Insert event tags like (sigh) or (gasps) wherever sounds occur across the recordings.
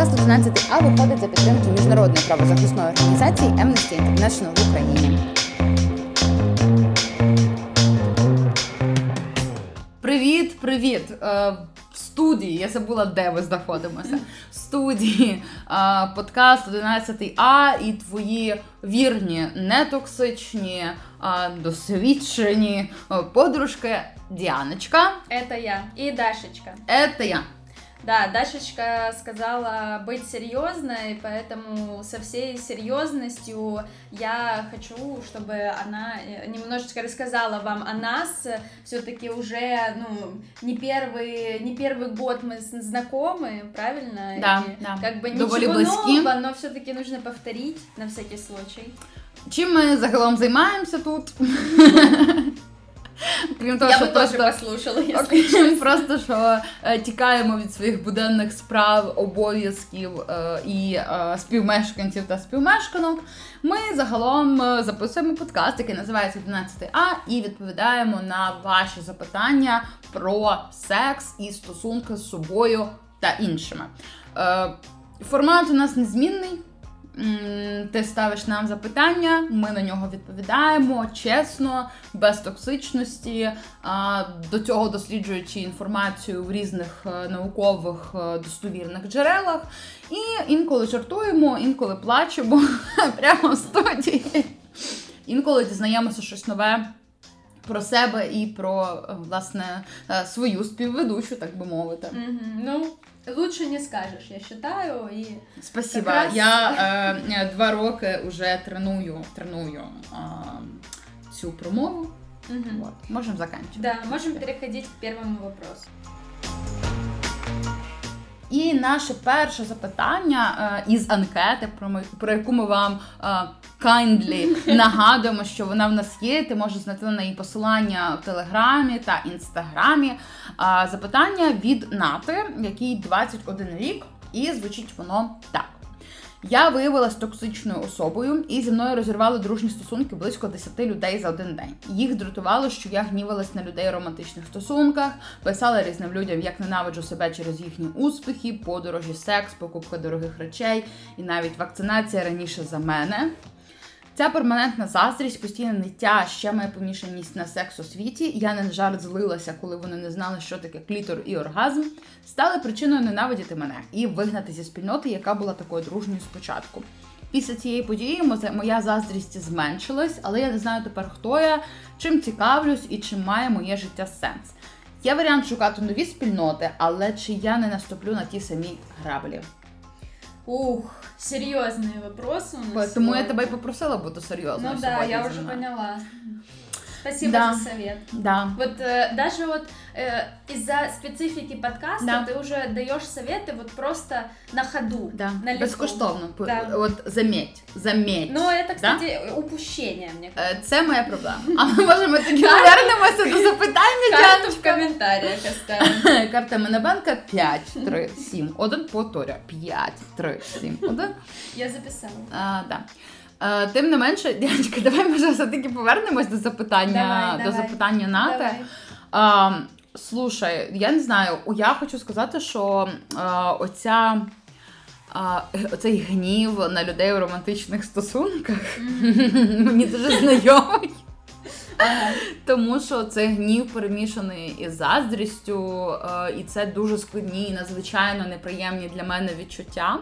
Подкаст 11А виходить за підтримки міжнародної правозахисної організації Amnesty International в Україні. Привіт, привіт! Е, В студії я забула, де ви знаходимося. В студії е, подкаст 11А і твої вірні, нетоксичні, е, досвідчені подружки Діаночка. Это я. И Дашечка. Це я. Да, Дашечка сказала быть серьезной, поэтому со всей серьезностью я хочу, чтобы она э, немножечко рассказала вам о нас. Все-таки уже ну, не первый, не первый год мы знакомы, правильно? Да, И да. Как бы Довольно ничего близки. нового, но все-таки нужно повторить на всякий случай. Чим ми загалом займаємося тут? (laughs) Крім того, я що бы тоже просто послушала, Окрім просто що е, тікаємо від своїх буденних справ, обов'язків е, і е, співмешканців та співмешканок. Ми загалом е, записуємо подкаст, який називається 11А, і відповідаємо на ваші запитання про секс і стосунки з собою та іншими. Е, формат у нас незмінний. Ти ставиш нам запитання, ми на нього відповідаємо чесно, без токсичності, до цього досліджуючи інформацію в різних е, наукових е, достовірних джерелах. І інколи жартуємо, інколи плачемо (laughs) прямо в студії. Інколи дізнаємося щось нове про себе і про е, власне свою співведучу, так би мовити. Ну, лучше не скажешь, я считаю. И Спасибо. Якраз- Я е, е, (laughs) два роки вже треную, треную е, цю промову. Мгм. От, можемо закінчити. Да, можем переходить к первому вопросу. І наше перше запитання е, із анкети, про, ми, про яку ми вам е, kindly нагадуємо, що вона в нас є. Ти можеш знайти на неї посилання в Телеграмі та Інстаграмі. Запитання від Нати, якій 21 рік, і звучить воно так. Я виявилась токсичною особою, і зі мною розірвали дружні стосунки близько 10 людей за один день. Їх дратувало, що я гнівалась на людей у романтичних стосунках, писала різним людям, як ненавиджу себе через їхні успіхи, подорожі, секс, покупка дорогих речей і навіть вакцинація раніше за мене. Ця перманентна заздрість, постійне ниття, ще моя помішаність на секс у світі. Я не жарт злилася, коли вони не знали, що таке клітор і оргазм, стали причиною ненавидіти мене і вигнати зі спільноти, яка була такою дружньою спочатку. Після цієї події моя заздрість зменшилась, але я не знаю тепер, хто я, чим цікавлюсь і чим має моє життя сенс. Є варіант шукати нові спільноти, але чи я не наступлю на ті самі граблі? Ух, серьезные вопросы у нас. Тому я сегодня. тебе й попросила бути серйозною. Ну да, я уже поняла. Спасибо Да. за совет. Да. Вот э, даже вот э, из-за специфики подкаста Да. ты уже даешь советы вот просто на ходу, Да. на лету. Безкоштовно. Да. От заміть, заміть. Но это, кстати, упущение, мне кажется. Е, Це моя проблема. А ми можемо тоді повернемося до запитання. Карту в Діаночка. комментариях оставим. (laughs) Карта Менебенка 5, 3, 7, 1, повторюю. 5, 3, 7, 1. Я записала. А, да. Е, Тим не менше, (laughs) Діаночка, давай може все-таки повернемось до запитання, Давай, до давай. запитання Нати. Давай. Слушай, я не знаю, я хочу сказати, що а, оця. А, оцей гнів на людей у романтичних стосунках (laughs) мені дуже знайомий. Тому що це гнів перемішаний із заздрістю, е, і це дуже складні і надзвичайно неприємні для мене відчуття.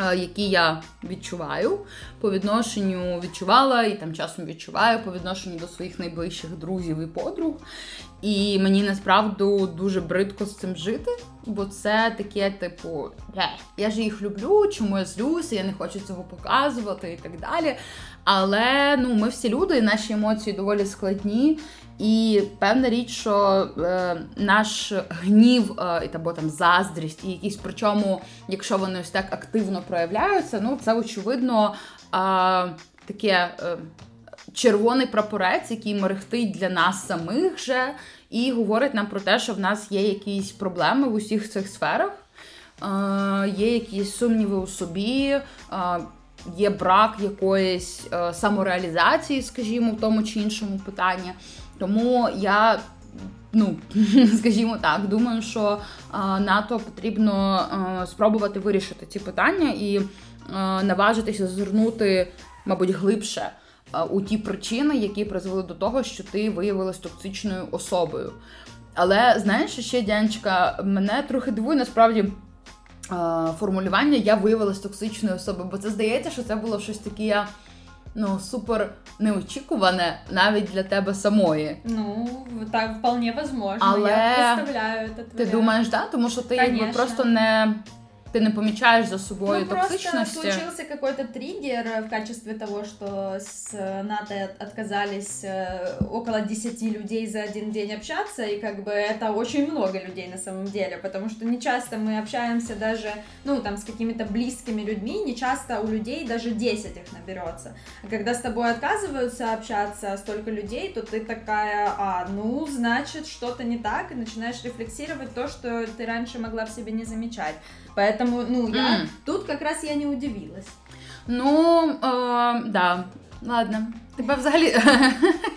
Е, Які я відчуваю по відношенню відчувала і там часом відчуваю по відношенню до своїх найближчих друзів і подруг. І мені насправді дуже бридко з цим жити, бо це таке, типу, я ж їх люблю, чому я злюся, я не хочу цього показувати і так далі. Але ну, ми всі люди, і наші емоції доволі складні. І певна річ, що е, наш гнів е, або там заздрість, і якісь причому, якщо вони ось так активно проявляються, ну це очевидно е, таке. Е, червоний прапорець, який мерехтить для нас самих же, і говорить нам про те, що в нас є якісь проблеми в усіх цих сферах, е, є якісь сумніви у собі, е, є брак якоїсь самореалізації, скажімо, в тому чи іншому питанні. Тому я ну, (laughs) скажімо так, думаю, що НАТО потрібно спробувати вирішити ці питання і наважитися звернути, мабуть, глибше у ті причини, які призвели до того, що ти виявилась токсичною особою. Але знаєш, ще Дянечка, мене трохи дивує насправді. Формулювання я виявилась токсичною особою, бо це здається, що це було щось таке ну, супер неочікуване навіть для тебе самої. Ну, так вполне возможно. Але я представляю Ти думаєш, да? Тому що ти якби просто не ты не помечаешь за собой ну, токсичности. Просто случился какой-то триггер в качестве того, что с НАТО отказались э, около 10 людей за один день общаться, и как бы это очень много людей на самом деле, потому что не часто мы общаемся даже, ну, там, с какими-то близкими людьми, не часто у людей даже 10 их наберется. А когда с тобой отказываются общаться столько людей, то ты такая, а, ну, значит, что-то не так, и начинаешь рефлексировать то, что ты раньше могла в себе не замечать. Поэтому, ну, я mm. тут как раз я не удивилась. Ну, э, да, ладно. Тебе взагалі.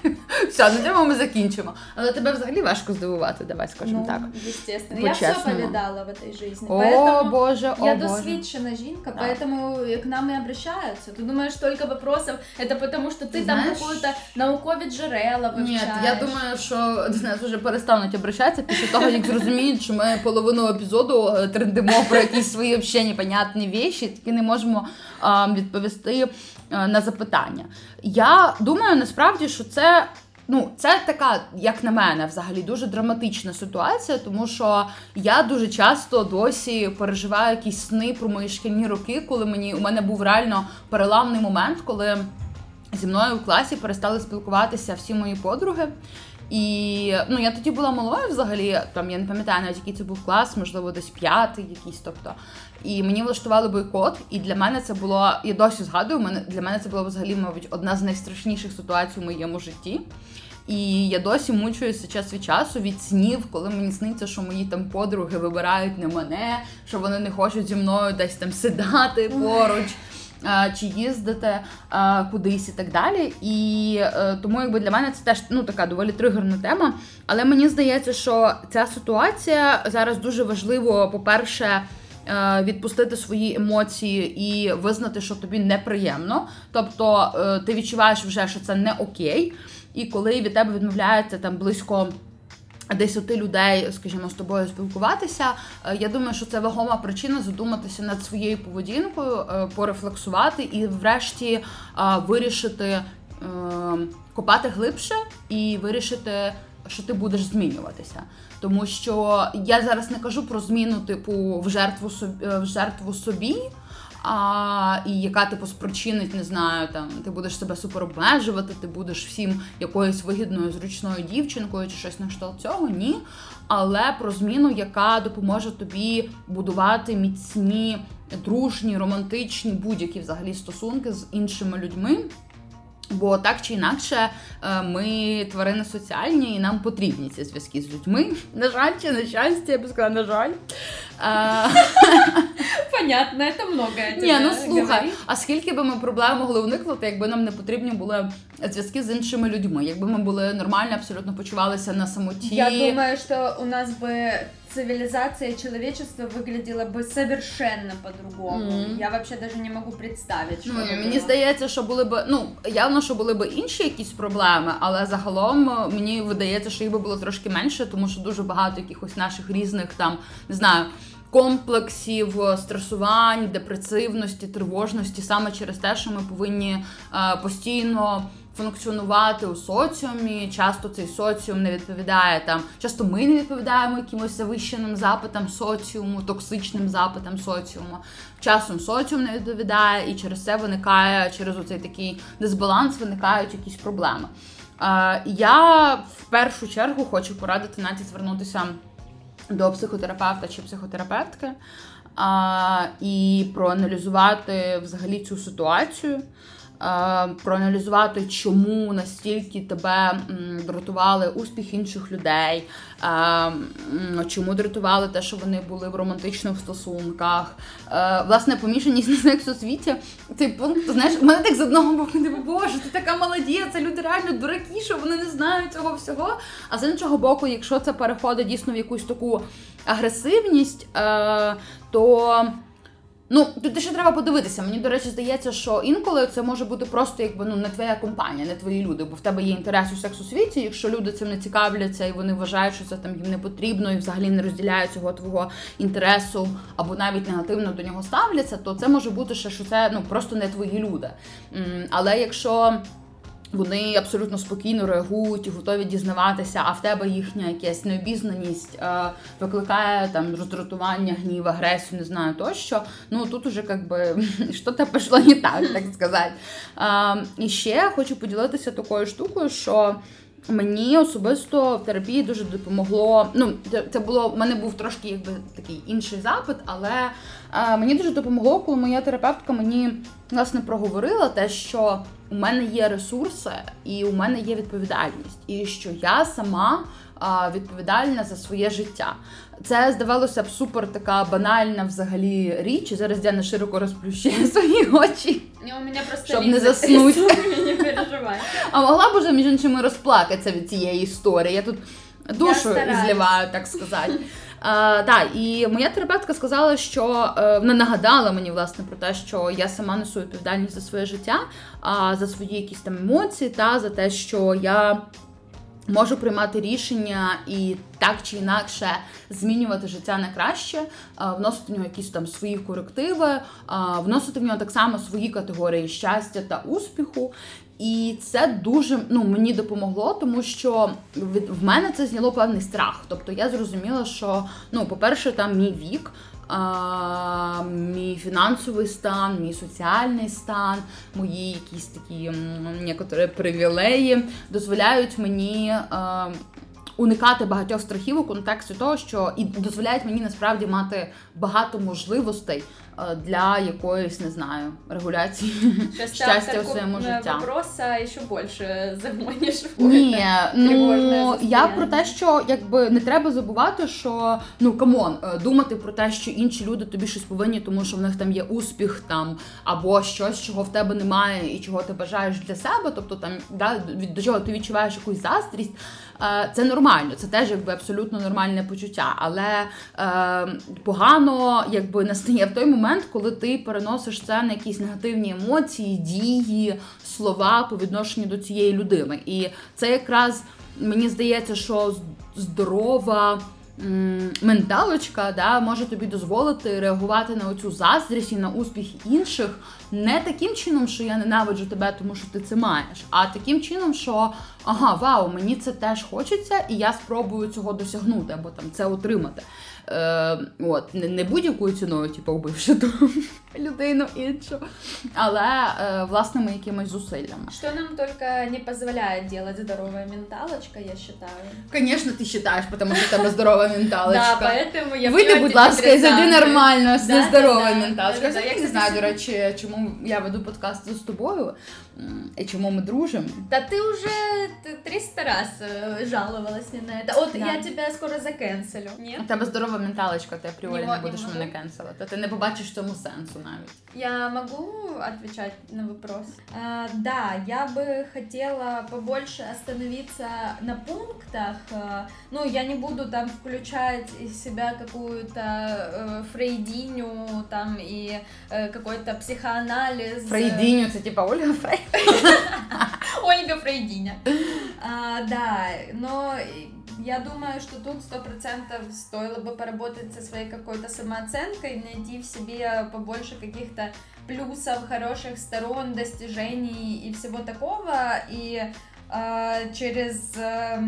(laughs) Все, на цьому ми закінчимо. Але тебе взагалі важко здивувати, давай скажемо ну, так. Естественно. Я все повидала в этой жизни. О, поэтому Боже, о, Я досвідчена жінка, да. поэтому к нам и обращаются. Ты думаешь, только вопросов, это потому что ты, ты там какую-то наукові джерела вивчаєш. Ні, я думаю, що до нас вже перестануть обращатися після того, як зрозуміють, що ми половину епізоду е, трендимо про якісь свої взагалі непонятні віші, таки не можемо а, відповісти а, на запитання. Я думаю насправді, що це. Ну, це така, як на мене, взагалі дуже драматична ситуація, тому що я дуже часто досі переживаю якісь сни про мої шкільні роки, коли мені у мене був реально переламний момент, коли зі мною в класі перестали спілкуватися всі мої подруги. І ну я тоді була малою взагалі, там я не пам'ятаю навіть який це був клас, можливо, десь п'ятий якийсь. Тобто, і мені влаштували бойкот. І для мене це було, я досі згадую, мене для мене це було взагалі, мабуть, одна з найстрашніших ситуацій у моєму житті. І я досі мучуюся час від часу від снів, коли мені сниться, що мої там подруги вибирають не мене, що вони не хочуть зі мною десь там сідати поруч чи їздити кудись і так далі. І е, тому, якби для мене це теж ну така доволі тригерна тема. Але мені здається, що ця ситуація зараз дуже важливо, по-перше. Е, відпустити свої емоції і визнати, що тобі неприємно. Тобто е, ти відчуваєш вже, що це не окей. І коли від тебе відмовляється там близько Десяти людей, скажімо, з тобою спілкуватися. Е, я думаю, що це вагома причина задуматися над своєю поведінкою, порефлексувати і, врешті, вирішити копати глибше і вирішити, що ти будеш змінюватися. Тому що я зараз не кажу про зміну, типу, в жертву собі в жертву собі а, і яка типу спричинить, не знаю, там ти будеш себе супер обмежувати, ти будеш всім якоюсь вигідною зручною дівчинкою чи щось на кшталт цього, ні. Але про зміну, яка допоможе тобі будувати міцні, дружні, романтичні будь-які взагалі стосунки з іншими людьми. Бо так чи інакше е, ми тварини соціальні і нам потрібні ці зв'язки з людьми. На жаль, чи на щастя, я б сказала, на жаль. Понятно, це многое. Ні, ну слухай, а скільки би ми проблем могли уникнути, якби нам не потрібні були зв'язки з іншими людьми, якби ми були нормально, абсолютно почувалися на самоті. Я думаю, що у нас би цивилизация человечества выглядела бы совершенно по-другому. Mm-hmm. Я вообще даже не можу представити, що ну, мені здається, що були б ну явно, що були б інші якісь проблеми, але загалом е, мені видається, що їх би було трошки менше, тому що дуже багато якихось наших різних там не знаю. Комплексів, стресувань, депресивності, тривожності саме через те, що ми повинні е, постійно функціонувати у соціумі. Часто цей соціум не відповідає там. Часто ми не відповідаємо якимось завищеним запитам соціуму, токсичним запитам соціуму. Часом соціум не відповідає, і через це виникає через оцей такий дисбаланс, виникають якісь проблеми. Я в першу чергу хочу порадити Наті звернутися до психотерапевта чи психотерапевтки а, і проаналізувати взагалі цю ситуацію. Проаналізувати, чому настільки тебе дратували успіх інших людей, чому дратували те, що вони були в романтичних стосунках. Власне, помішаність (laughs) на сексу світі. Цей пункт, знаєш, мене так з одного боку не боже, ти така молодія, це люди реально дураки, що вони не знають цього всього. А з іншого боку, якщо це переходить дійсно в якусь таку агресивність, е, то. Ну, тут ще треба подивитися. Мені, до речі, здається, що інколи це може бути просто якби ну не твоя компанія, не твої люди, бо в тебе є інтерес у сексу світі. Якщо люди цим не цікавляться і вони вважають, що це там їм не потрібно, і взагалі не розділяють цього твого інтересу, або навіть негативно до нього ставляться, то це може бути ще, що це ну просто не твої люди. Але якщо вони абсолютно спокійно реагують і готові дізнаватися, а в тебе їхня якась необізнаність е, викликає там роздратування, гнів, агресію, не знаю тощо. Ну тут уже якби (laughs) що то пішло не так, так сказати. Е, і ще хочу поділитися такою штукою, що. Мені особисто в терапії дуже допомогло. Ну, це було в мене був трошки якби такий інший запит, але е, мені дуже допомогло, коли моя терапевтка мені власне проговорила те, що у мене є ресурси і у мене є відповідальність, і що я сама відповідальна за своє життя. Це здавалося б супер така банальна взагалі річ. і Зараз Діана широко розплющує (laughs) свої очі. У мене просто щоб не заснути. (laughs) А могла б уже між іншими розплакатися від цієї історії. Я тут душу зливаю, так сказати. А, Так, і моя терапевтка сказала, що е, вона нагадала мені власне про те, що я сама несу відповідальність за своє життя, а за свої якісь там емоції, та за те, що я. Можу приймати рішення і так чи інакше змінювати життя на краще, вносити в нього якісь там свої корективи, вносити в нього так само свої категорії щастя та успіху. І це дуже ну, мені допомогло, тому що від в мене це зняло певний страх. Тобто я зрозуміла, що ну, по-перше, там мій вік, а, мій фінансовий стан, мій соціальний стан, мої якісь такі некоторі привілеї дозволяють мені. А, Уникати багатьох страхів у контексті того, що і дозволяють мені насправді мати багато можливостей для якоїсь, не знаю, регуляції (laughs) щастя у своєму житті. вопроса ще більше (laughs) загониш. Ні, ну я про те, що якби не треба забувати, що ну come on, е, думати про те, що інші люди тобі щось повинні, тому що в них там є успіх там або щось, чого в тебе немає, і чого ти бажаєш для себе. Тобто там да, до чого ти відчуваєш якусь заздрість. Е, це нормально, це теж якби абсолютно нормальне почуття, але е, погано якби настає в той момент, коли ти переносиш це на якісь негативні емоції, дії, слова по відношенню до цієї людини. І це якраз мені здається, що здорова менталочка да, може тобі дозволити реагувати на оцю заздрість і на успіх інших не таким чином, що я ненавиджу тебе, тому що ти це маєш, а таким чином, що ага, вау, мені це теж хочеться, і я спробую цього досягнути або там це отримати. Е, от, Не, не будь-якою ціною, типу, вбивши ту (laughs) людину іншу, але е, власними якимись зусиллями. Що нам тільки не дозволяє робити здорова менталочка, я вважаю. Звісно, ти вважаєш, тому що в тебе здорова (laughs) менталочка. Да, поэтому я Вийди, будь ласка, і зайди нормально з нездоровою менталочкою. Я не знаю, до речі, чому я веду подкаст з тобою і чому ми дружимо. Та ти вже 300 раз е, жалувалась на це. От я тебе скоро закенселю. Ні? У тебе здорова здорова менталочка, ти апріорі не, не будеш не мене кенселити. Ти не побачиш цьому сенсу навіть. Я могу отвечать на вопрос? А, да, я бы хотела побольше остановиться на пунктах. Ну, я не буду там включать из себя какую-то э, фрейдиню там и э, какой-то психоанализ. Фрейдиню, это типа Ольга Фрейд? (laughs) Ольга Фрейдиня. А, да, но я думаю, что тут сто процентов стоило бы поработать со своей какой-то самооценкой, найти в себе побольше каких-то плюсов, хороших сторон, достижений и всего такого, и э, через э,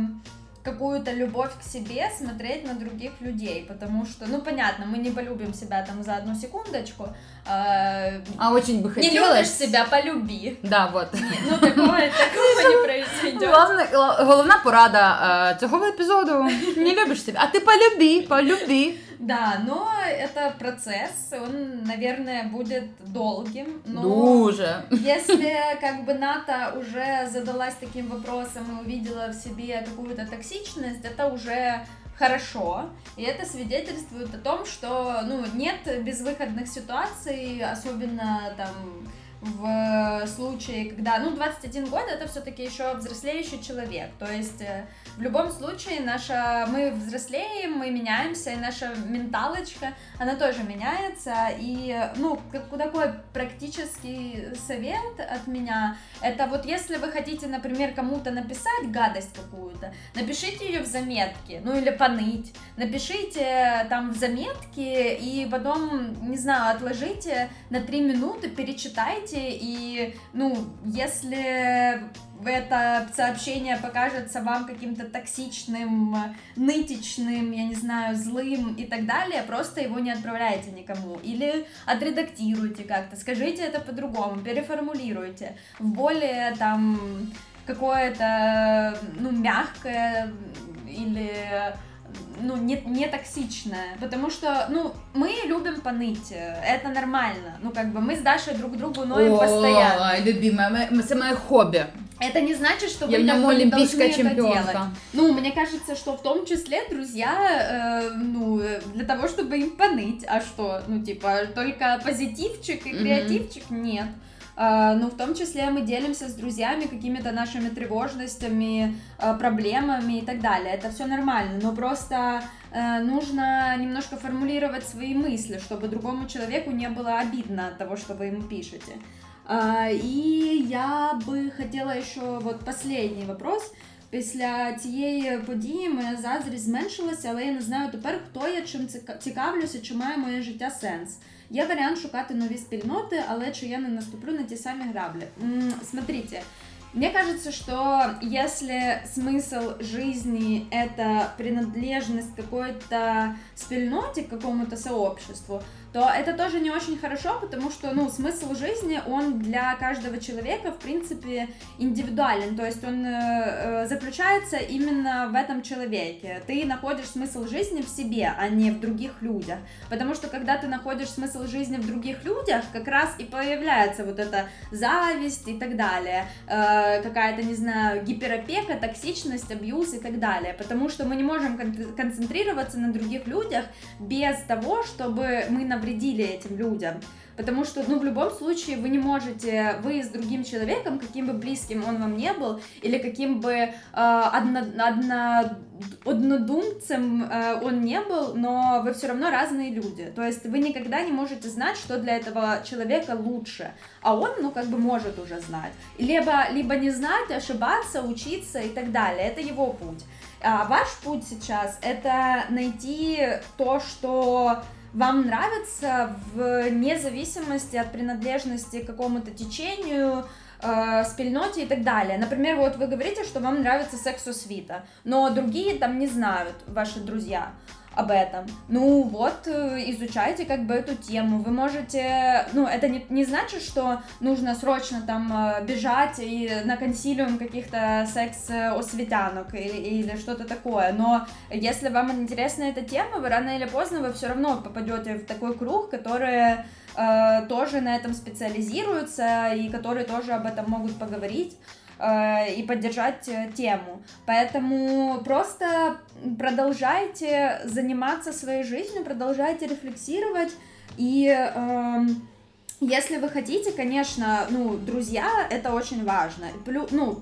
какую-то любовь к себе смотреть на других людей, потому что, ну, понятно, мы не полюбим себя там за одну секундочку. Э, а очень бы хотелось. Не любишь себя, полюби. Да, вот. Ні, ну, такого, (laughs) такого не произойдет. Головна, головна порада э, цього епізоду. Не любиш себе, а ти полюби, полюби. Да, но это процесс, он, наверное, будет долгим. Но Дуже. Если как бы НАТО уже задалась таким вопросом и увидела в себе какую-то токсичность, это уже хорошо, и это свидетельствует о том, что ну, нет безвыходных ситуаций, особенно там в случае, когда, ну, 21 год это все-таки еще взрослеющий человек, то есть э, в любом случае наша, мы взрослеем, мы меняемся, и наша менталочка, она тоже меняется, и, ну, такой практический совет от меня, это вот если вы хотите, например, кому-то написать гадость какую-то, напишите ее в заметке, ну, или поныть, напишите там в заметке, и потом, не знаю, отложите на 3 минуты, перечитайте, и, ну, если это сообщение покажется вам каким-то токсичным, нытичным, я не знаю, злым и так далее, просто его не отправляйте никому. Или отредактируйте как-то, скажите это по-другому, переформулируйте в более там какое-то, ну, мягкое или ну, не, не токсичная, потому что, ну, мы любим поныть, это нормально, ну, как бы мы с Дашей друг другу ноем постоянно. Ой, любимая, это мое хобби. Это не значит, что Я вы бы не олимпийская должны это делать. чемпионка. Ну, мне кажется, что в том числе друзья, э, ну, э, для того, чтобы им поныть, а что, ну, типа, только позитивчик и креативчик, нет. А, ну, в том числе мы делимся с друзьями какими-то нашими тревожностями, а, проблемами и так далее. Это все нормально, но просто э, нужно немножко формулировать свои мысли, чтобы другому человеку не было обидно от того, что вы ему пишете. А, І я би хотіла ще от последній вопрос. Після цієї події моя заздрість зменшилася, але я не знаю тепер, хто я, чим ціка- цікавлюся, чи має моє життя сенс. Є варіант шукати нові спільноти, але чи я не наступлю на ті самі граблі? М, Смотрите, мне кажется, что если смысл жизни — это принадлежность к какой-то спільноте, к какому-то сообществу, то это тоже не очень хорошо, потому что, ну, смысл жизни, он для каждого человека, в принципе, индивидуален, то есть он э, э, заключается именно в этом человеке. Ты находишь смысл жизни в себе, а не в других людях, потому что когда ты находишь смысл жизни в других людях, как раз и появляется вот эта зависть и так далее, э, какая-то, не знаю, гиперопека, токсичность, абьюз и так далее, потому что мы не можем кон- концентрироваться на других людях без того, чтобы мы навредили этим людям. Потому что, ну, в любом случае, вы не можете, вы с другим человеком, каким бы близким он вам не был, или каким бы э, одно, одно- однодумцем э, он не был, но вы все равно разные люди. То есть вы никогда не можете знать, что для этого человека лучше, а он, ну, как бы может уже знать. Либо, либо не знать, ошибаться, учиться и так далее. Это его путь. А ваш путь сейчас это найти то, что вам нравится вне зависимости от принадлежности к какому-то течению, э, спільноте и так далее. Например, вот вы говорите, что вам нравится сексо-свита, но другие там не знают, ваши друзья, об этом. Ну вот, э, изучайте как бы эту тему. Вы можете, ну это не, не значит, что нужно срочно там э, бежать и на консилиум каких-то секс-осветянок или, или что-то такое, но если вам интересна эта тема, вы рано или поздно вы все равно попадете в такой круг, который э, тоже на этом специализируются и которые тоже об этом могут поговорить э, и поддержать э, тему. Поэтому просто продолжайте заниматься своей жизнью, продолжайте рефлексировать и эм, если вы хотите, конечно, ну, друзья, это очень важно. Плю, ну,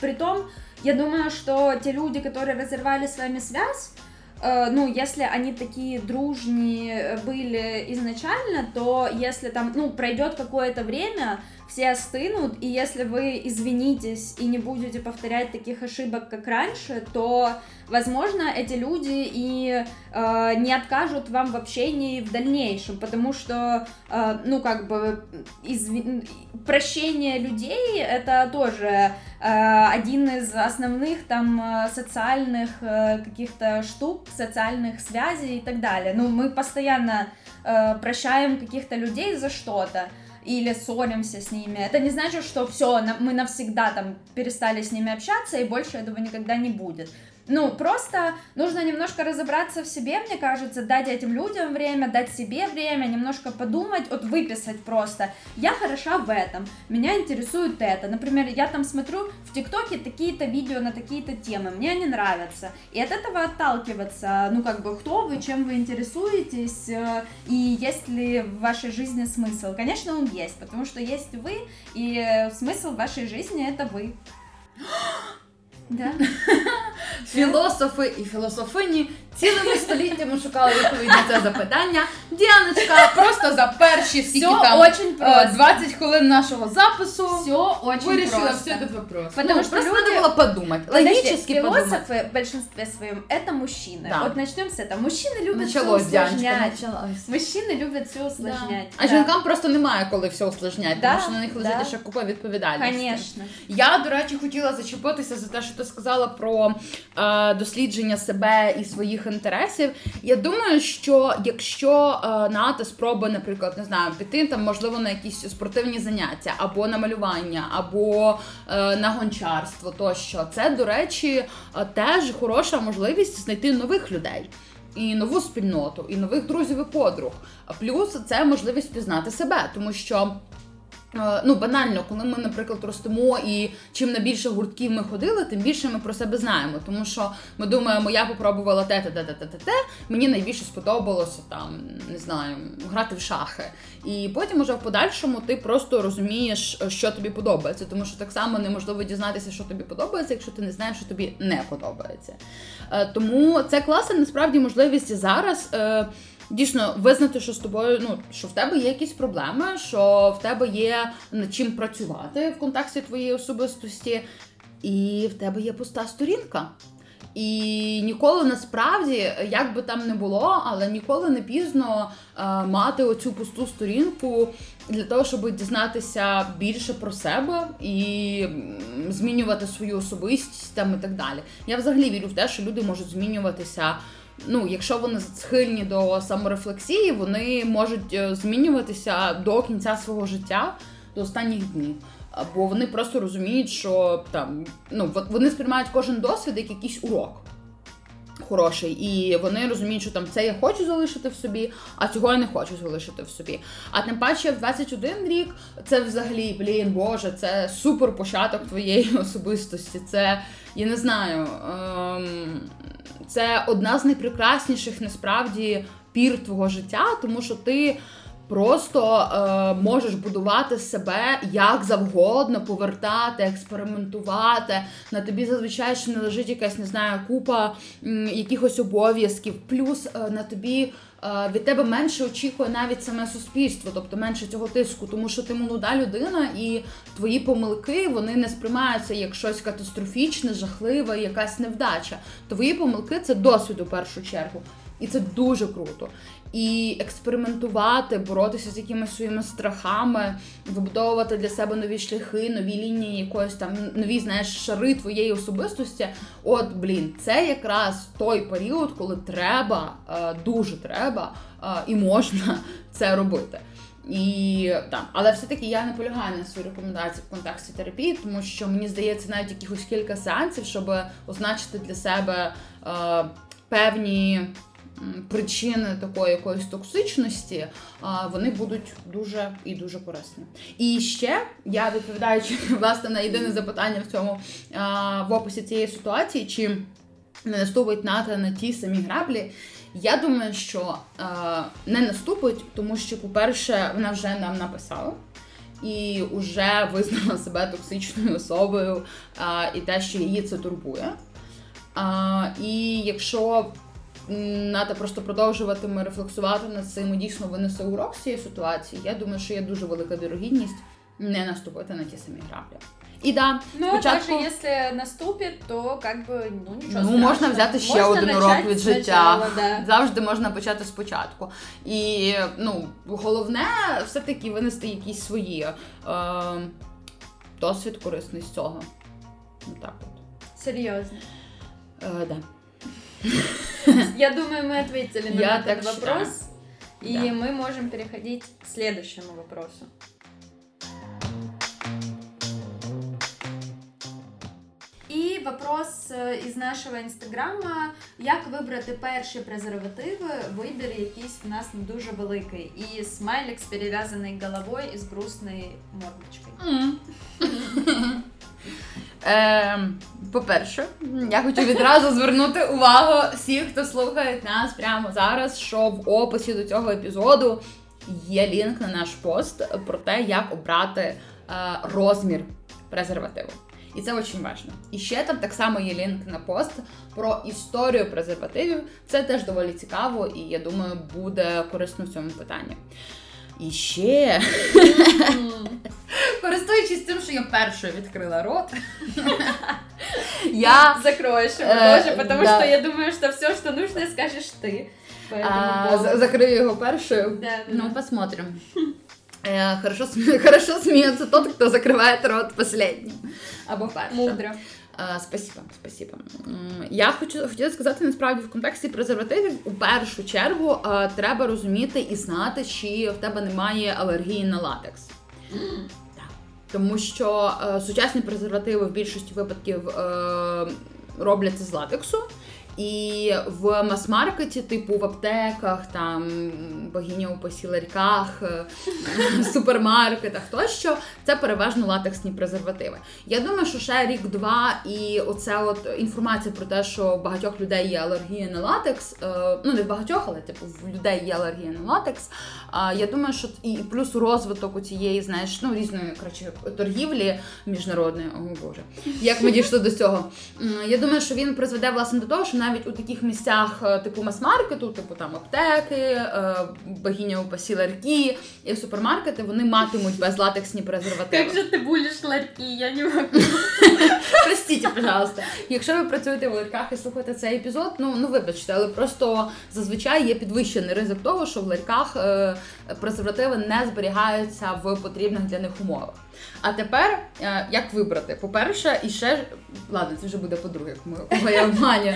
при том, я думаю, что те люди, которые разорвали с вами связь, э, ну, если они такие дружные были изначально, то если там, ну, пройдет какое-то время, все остынут, и если вы извинитесь и не будете повторять таких ошибок, как раньше, то, возможно, эти люди и э, не откажут вам в общении в дальнейшем, потому что, э, ну, как бы, изви- прощение людей это тоже э, один из основных там э, социальных э, каких-то штук, социальных связей и так далее. Ну, мы постоянно э, прощаем каких-то людей за что-то или ссоримся с ними. Это не значит, что все, мы навсегда там перестали с ними общаться и больше этого никогда не будет. Ну, просто нужно немножко разобраться в себе, мне кажется, дать этим людям время, дать себе время, немножко подумать, вот выписать просто. Я хороша в этом, меня интересует это. Например, я там смотрю в ТикТоке такие-то видео на такие-то темы, мне они нравятся. И от этого отталкиваться, ну, как бы, кто вы, чем вы интересуетесь, э, и есть ли в вашей жизни смысл. Конечно, он есть, потому что есть вы, и смысл вашей жизни это вы. Да. (laughs) Філософи і філософині цілими століттями шукали відповідь на це запитання. Діаночка просто за перші скільки Всё там очень е, просто. 20 хвилин нашого запису Все очень вирішила просто. все этот вопрос. Потому ну, что просто люди- надо было подумать. Подожди, Логически подумать. философы в большинстве своем это мужчины. Да. Вот начнем с этого. Мужчины любят Началось, все Діаночка, усложнять. началось. Мужчины любят все усложнять. А жінкам просто немає коли все усложняти, Да, тому що на них лежить да. ще купа відповідальності. Конечно. Я, до речі, хотіла зачепитися за те, що ти сказала про е, дослідження себе і своїх інтересів. Я думаю, що якщо е, Ната спробує, наприклад, не знаю, піти там, можливо, на якісь спортивні заняття, або на малювання, або е, на гончарство, тощо, це, до речі, е, теж хороша можливість знайти нових людей. І нову спільноту, і нових друзів і подруг. Плюс це можливість пізнати себе, тому що Ну, банально, коли ми, наприклад, ростемо і чим на більше гуртків ми ходили, тим більше ми про себе знаємо. Тому що ми думаємо, я попробувала те, те, те, те, те, те. Мені найбільше сподобалося там, не знаю, грати в шахи. І потім уже в подальшому ти просто розумієш, що тобі подобається. Тому що так само неможливо дізнатися, що тобі подобається, якщо ти не знаєш, що тобі не подобається. Е, Тому це класна насправді можливість зараз. Дійсно, визнати, що з тобою, ну що в тебе є якісь проблеми, що в тебе є над чим працювати в контексті твоєї особистості, і в тебе є пуста сторінка. І ніколи насправді, як би там не було, але ніколи не пізно е, мати оцю пусту сторінку для того, щоб дізнатися більше про себе і змінювати свою особистість там і так далі. Я взагалі вірю в те, що люди можуть змінюватися. Ну, якщо вони схильні до саморефлексії, вони можуть е, змінюватися до кінця свого життя, до останніх днів. Бо вони просто розуміють, що там ну вони сприймають кожен досвід як якийсь урок хороший, і вони розуміють, що там це я хочу залишити в собі, а цього я не хочу залишити в собі. А тим паче в 21 рік це взагалі, блін, боже, це супер початок твоєї (laughs) особистості. Це я не знаю. Ем, це одна з найпрекрасніших насправді пір твого життя, тому що ти. Просто е, можеш будувати себе як завгодно, повертати, експериментувати. На тобі зазвичай ще не лежить якась, не знаю, купа м, якихось обов'язків. Плюс е, на тобі е, від тебе менше очікує навіть саме суспільство, тобто менше цього тиску, тому що ти молода людина, і твої помилки вони не сприймаються як щось катастрофічне, жахливе, якась невдача. Твої помилки це досвід у першу чергу. І це дуже круто. І експериментувати, боротися з якимись своїми страхами, вибудовувати для себе нові шляхи, нові лінії, якоїсь там нові, знаєш, шари твоєї особистості. От, блін, це якраз той період, коли треба, е, дуже треба е, і можна (laughs) це робити. І так, але все-таки я не полягаю на свої рекомендації в контексті терапії, тому що мені здається, навіть якихось кілька сеансів, щоб означити для себе е, певні причини такої якоїсь токсичності, вони будуть дуже і дуже корисні. І ще я відповідаючи (laughs) власне на єдине запитання в цьому в описі цієї ситуації, чи не наступить НАТО на ті самі граблі. Я думаю, що е, не наступить, тому що, по-перше, вона вже нам написала. І вже визнала себе токсичною особою, а, і те, що її це турбує. А, і якщо Ната просто продовжуватиме рефлексувати над цим і дійсно винесе урок з цієї ситуації, я думаю, що є дуже велика вірогідність не наступити на ті самі граблі. І да, Но спочатку... даже если наступит, то как бы, ну ничего Ну, можна взяти ще Можна один урок від життя. спочатку, Да. Завжди можна почати спочатку. І ну, головне все-таки винести якісь свої е, досвід корисний з цього. Ну, так от. Серьезно. Е, да. Я думаю, мы ответили на Я этот так вопрос. считаю. И Да. мы можем переходить к следующему вопросу. И вопрос е, із нашого інстаграма: як вибрати перші презервативи? Вибір якийсь в нас не дуже великий. І смайлик з перев'язаний головою і з грустною мордочкою. Е, по-перше, я хочу відразу звернути увагу всіх, хто слухає нас прямо зараз, що в описі до цього епізоду є лінк на наш пост про те, як обрати е, розмір презервативу. І це дуже важливо. І ще там так само є лінк на пост про історію презервативів. Це теж доволі цікаво, і я думаю, буде корисно в цьому питанні. І ще, користуючись тим, що я першою відкрила рот, я Закроешь его Э, тоже, потому да. что я думаю, что все, что нужно, скажешь ты. По этому а, поводу. за- закрию його першою. Да, да, Ну, да. посмотрим. Э, Хорошо, (laughs) сме- хорошо смеется тот, кто закрывает рот последним. Або першим. Мудро. Спасибо, спасибо. Я хочу хотіла сказати насправді в контексті презервативів у першу чергу а, треба розуміти і знати, чи в тебе немає алергії на латекс. (gasps) Тому що е, сучасні презервативи в більшості випадків е, робляться з латексу. І в мас-маркеті, типу в аптеках, там богиня у посіларьках, е, (laughs) супермаркетах тощо, це переважно латексні презервативи. Я думаю, що ще рік-два, і оце от інформація про те, що в багатьох людей є алергія на латекс. е, Ну не в багатьох, але типу в людей є алергія на латекс. Я думаю, що і плюс розвиток у цієї, знаєш, ну різної коротше, торгівлі міжнародної. О боже, як ми дійшли до цього? Я думаю, що він призведе власне до того, що навіть у таких місцях, е, типу мас-маркету, типу там аптеки, е, богиня у посіларки і супермаркети, вони матимуть безлатексні презервативи. Как же ты булишь ларьки? Я не могу. (laughs) Простіть, пожалуйста. Якщо ви працюєте в ларьках і слухаєте цей епізод, ну ну вибачте, але просто зазвичай є підвищений ризик того, що в ларьках е, презервативи не зберігаються в потрібних для них умовах. А тепер е, як вибрати? По-перше, і ще ладно, це вже буде по-друге, кого я обманю.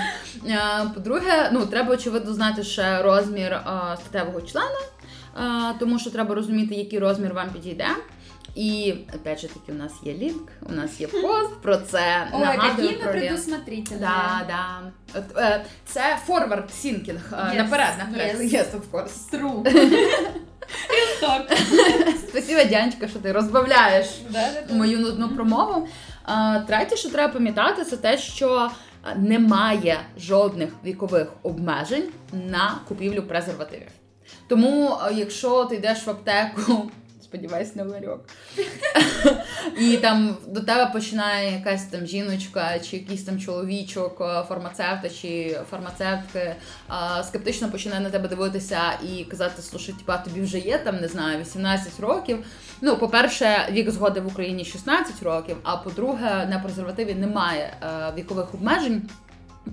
Е, по-друге, ну треба очевидно знати ще розмір е, статевого члена, тому що треба розуміти, який розмір вам підійде. І опять же таки, у нас є лінк, у нас є пост про це. Ой, про лінк. предусмотрительные. Да, да. От, е, Це forward thinking. е, Yes, наперед, наперед. yes. Yes, of course. True. (laughs) Так. Спасибо, Дянечка, що ти розбавляєш мою нудну промову. А, Третє, що треба пам'ятати, це те, що немає жодних вікових обмежень на купівлю презервативів. Тому, якщо ти йдеш в аптеку, сподіваюсь, в ларьок, і там до тебе починає якась там жіночка, чи якийсь там чоловічок, фармацевта чи фармацевтки, скептично починає на тебе дивитися і казати, слушай, типа, тобі вже є там, не знаю, 18 років. Ну, по-перше, вік згоди в Україні 16 років, а по-друге, на презервативі немає е, вікових обмежень.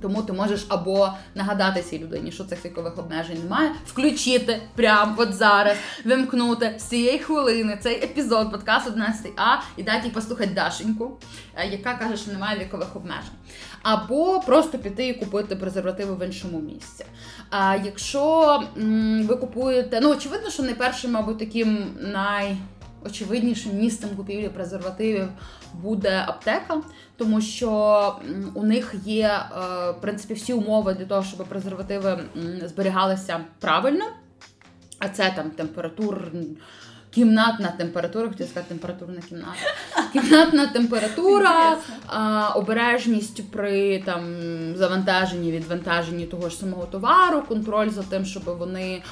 Тому ти можеш або нагадати цій людині, що цих вікових обмежень немає, включити прямо от зараз, вимкнути з цієї хвилини цей епізод подкасту 11А і дати їй послухати Дашеньку, е, яка каже, що немає вікових обмежень. Або просто піти і купити презервативи в іншому місці. А якщо ви купуєте, ну очевидно, що найпершим, мабуть, таким найочевиднішим місцем купівлі презервативів буде аптека, тому що у них є е, в принципі всі умови для того, щоб презервативи зберігалися правильно. А це там температур. Кімнатна температура, хотіла сказати температурна кімната. (laughs) Кімнатна температура, а, обережність при там завантаженні, відвантаженні того ж самого товару, контроль за тим, щоб вони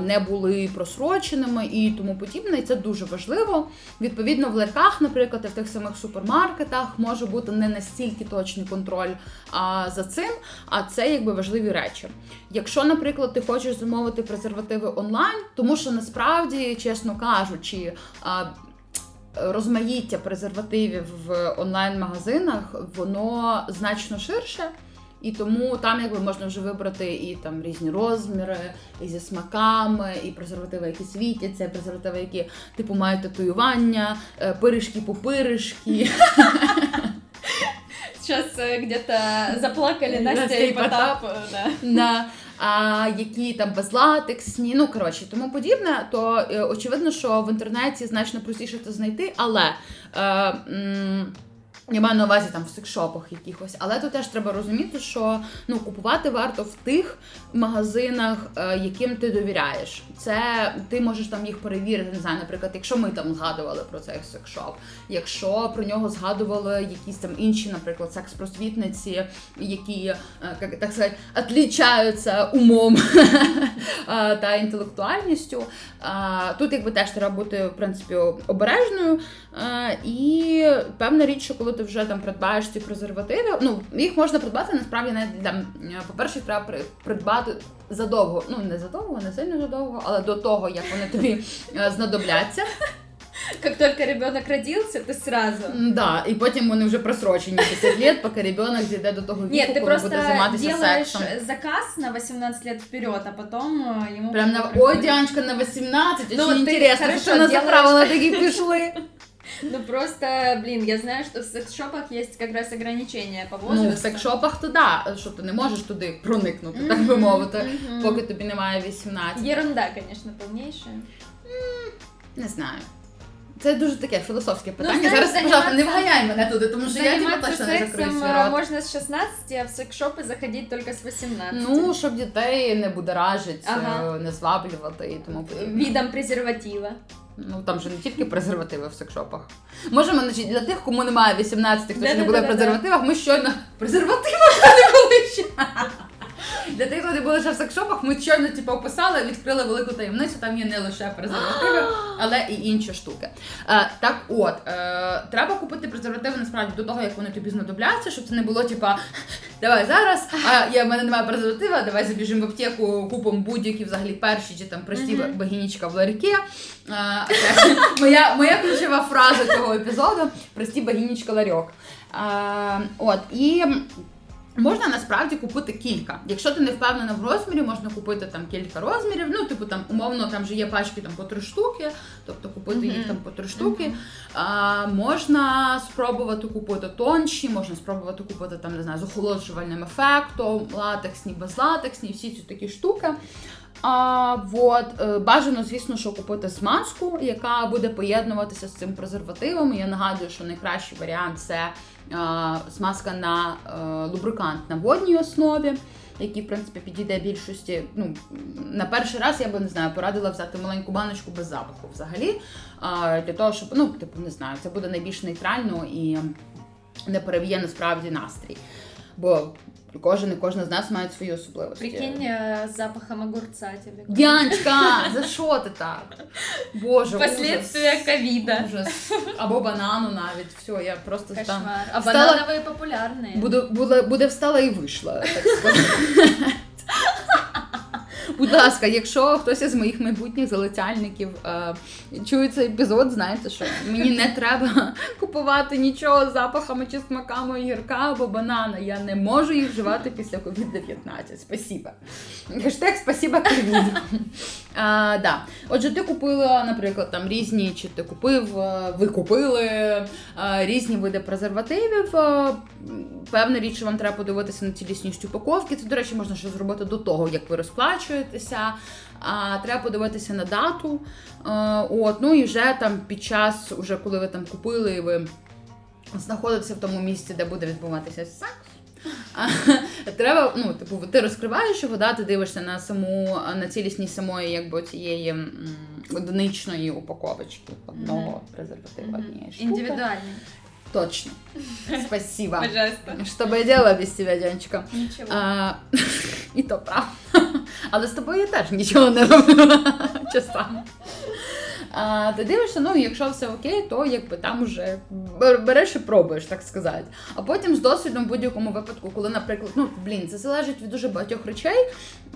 не були просроченими і тому подібне. І це дуже важливо. Відповідно, в ларьках, наприклад, в тих самих супермаркетах може бути не настільки точний контроль за цим, а це якби важливі речі. Якщо, наприклад, ти хочеш замовити презервативи онлайн, тому що насправді, чесно кажучи, розмаїття презервативів в онлайн-магазинах воно значно ширше. І тому там якби можна вже вибрати і там різні розміри, і зі смаками, і презервативи, які світяться, і презервативи, які типу мають татуювання, е, пиріжки по пиріжки. Э, где-то заплакали Настя Настя и Потап. да. а, які там безлатексні, ну коротше, тому подібне, то е, очевидно, що в інтернеті значно простіше це знайти, але е, Я маю на увазі там в секшопах якихось, але тут теж треба розуміти, що ну купувати варто в тих магазинах, е, яким ти довіряєш. Це ти можеш там їх перевірити. Не знаю, наприклад, якщо ми там згадували про цей секшоп, якщо про нього згадували якісь там інші, наприклад, секс-просвітниці, які е, так сказати, відлічаються умом (laughs) е, та інтелектуальністю. Тут якби теж треба бути в принципі обережною. І певна річ, що коли ти вже там придбаєш ці презервативи, ну їх можна придбати насправді навіть для по-перше, їх треба при- придбати задовго. Ну не задовго, не сильно задовго, але до того, як вони тобі е, знадобляться. Как только ребенок родился, ты сразу. М, Да, і потім вони вже просрочені 10 літ, поки ребенок дійде до того віку, Нет, ты коли просто буде займатися делаешь сексом. заказ на 18 лет вперед, а потом э, ему... Прям на приходит- ой, Діаночка, на 18, Ну, очень ти интересно, хорошо що на делаєш. правила такі пішли. Ну просто, блин, я знаю, что в секс-шопах есть как раз ограничения по возрасту. Ну, в секшопах то да, що ти не можеш туди проникнути, так би мовити, поки тобі немає 18. Ерунда, конечно, полнейшая. Не знаю. Це дуже таке філософське питання. знаєш, Зараз, пожалуйста, не вганяй мене туди, тому що я тебе точно не закрию свій рот. можно с 16, а в секс-шопы заходить только с 18. Ну, щоб дітей не будоражить, Ага. не зваблювати і тому подібне. Видом презерватива. Ну там же не тільки презервативи в секшопах. Можемо значить, для тих, кому немає 18, хто ще не буде в презервативах, ми щойно презервативах не були ще. Для тих, хто були ще в секшопах, ми щойно типу, описали, відкрили велику таємницю. Там є не лише презервативи, (gasps) але і інші штуки. Е, так от, е, треба купити презервативи насправді до того, як вони тобі знадобляться, щоб це не було типа (laughs) давай зараз, а я в мене немає презерватива, давай забіжимо в аптеку, купимо будь-які взагалі перші чи там прості Мгм. багінічка в ларьки. Е, (laughs) моя, моя ключова фраза цього епізоду прості багінічка ларьок. Е, от і. Можна насправді купити кілька. Якщо ти не впевнена в розмірі, можна купити там кілька розмірів. Ну, типу, там умовно там вже є пачки там по три штуки, тобто купити їх там по три штуки. А, можна спробувати купити тонші, можна спробувати купити там, не знаю, з охолоджувальним ефектом, латексні, безлатексні, всі ці такі штуки. А, вот, е, бажано, звісно, що купити смазку, яка буде поєднуватися з цим презервативом. Я нагадую, що найкращий варіант це е, смазка на е, лубрикант на водній основі, який, в принципі, підійде більшості. Ну, на перший раз я би не знаю, порадила взяти маленьку баночку без запаху взагалі. е, для того, щоб, ну, типу, не знаю, це буде найбільш нейтрально і не перев'є насправді настрій. Бо кожен і кожна з нас мають свої особливості. Прикинь, э, с запахом огурца тебе. Дянечка, за що ти так? Боже, Последствия ковида. ужас. ужас. Або банану навіть. Все, я просто там Кошмар. А Стала- банановые популярные. буду, буде, буде встала і вийшла. Так сказати. (laughs) Будь ласка, якщо хтось із моїх майбутніх залицяльників е, чує цей епізод, знаєте, що мені не треба купувати нічого з запахами чи смаками огірка або банана. Я не можу їх вживати після COVID-19. Спасіба. Хештег спасіба ковіду. А, да. Отже, ти купила, наприклад, там різні, чи ти купив, е, ви купили е, різні види презервативів. Певна річ, що вам треба подивитися на цілісність упаковки. Це, до речі, можна ще зробити до того, як ви розплачуєтеся. А, треба подивитися на дату. Е, От, ну і вже там під час, уже коли ви там купили, і ви знаходитеся в тому місці, де буде відбуватися секс. (laughs) Треба, ну, типу, ти розкриваєш його, да, ти дивишся на саму на цілісність самої якби цієї одиничної упаковочки одного презерватива. Мгм. однієї штуки. Индивидуальный. Точно. Спасибо. Пожалуйста. Что бы я делала без тебя, Дянечка? Ничего. А, (laughs) і то правда. Але з тобою я теж нічого не роблю (laughs) часами. А, ти дивишся, ну якщо все окей, то якби там уже бер- береш і пробуєш, так сказати. А потім з досвідом в будь-якому випадку, коли, наприклад, ну блін, це залежить від дуже багатьох речей.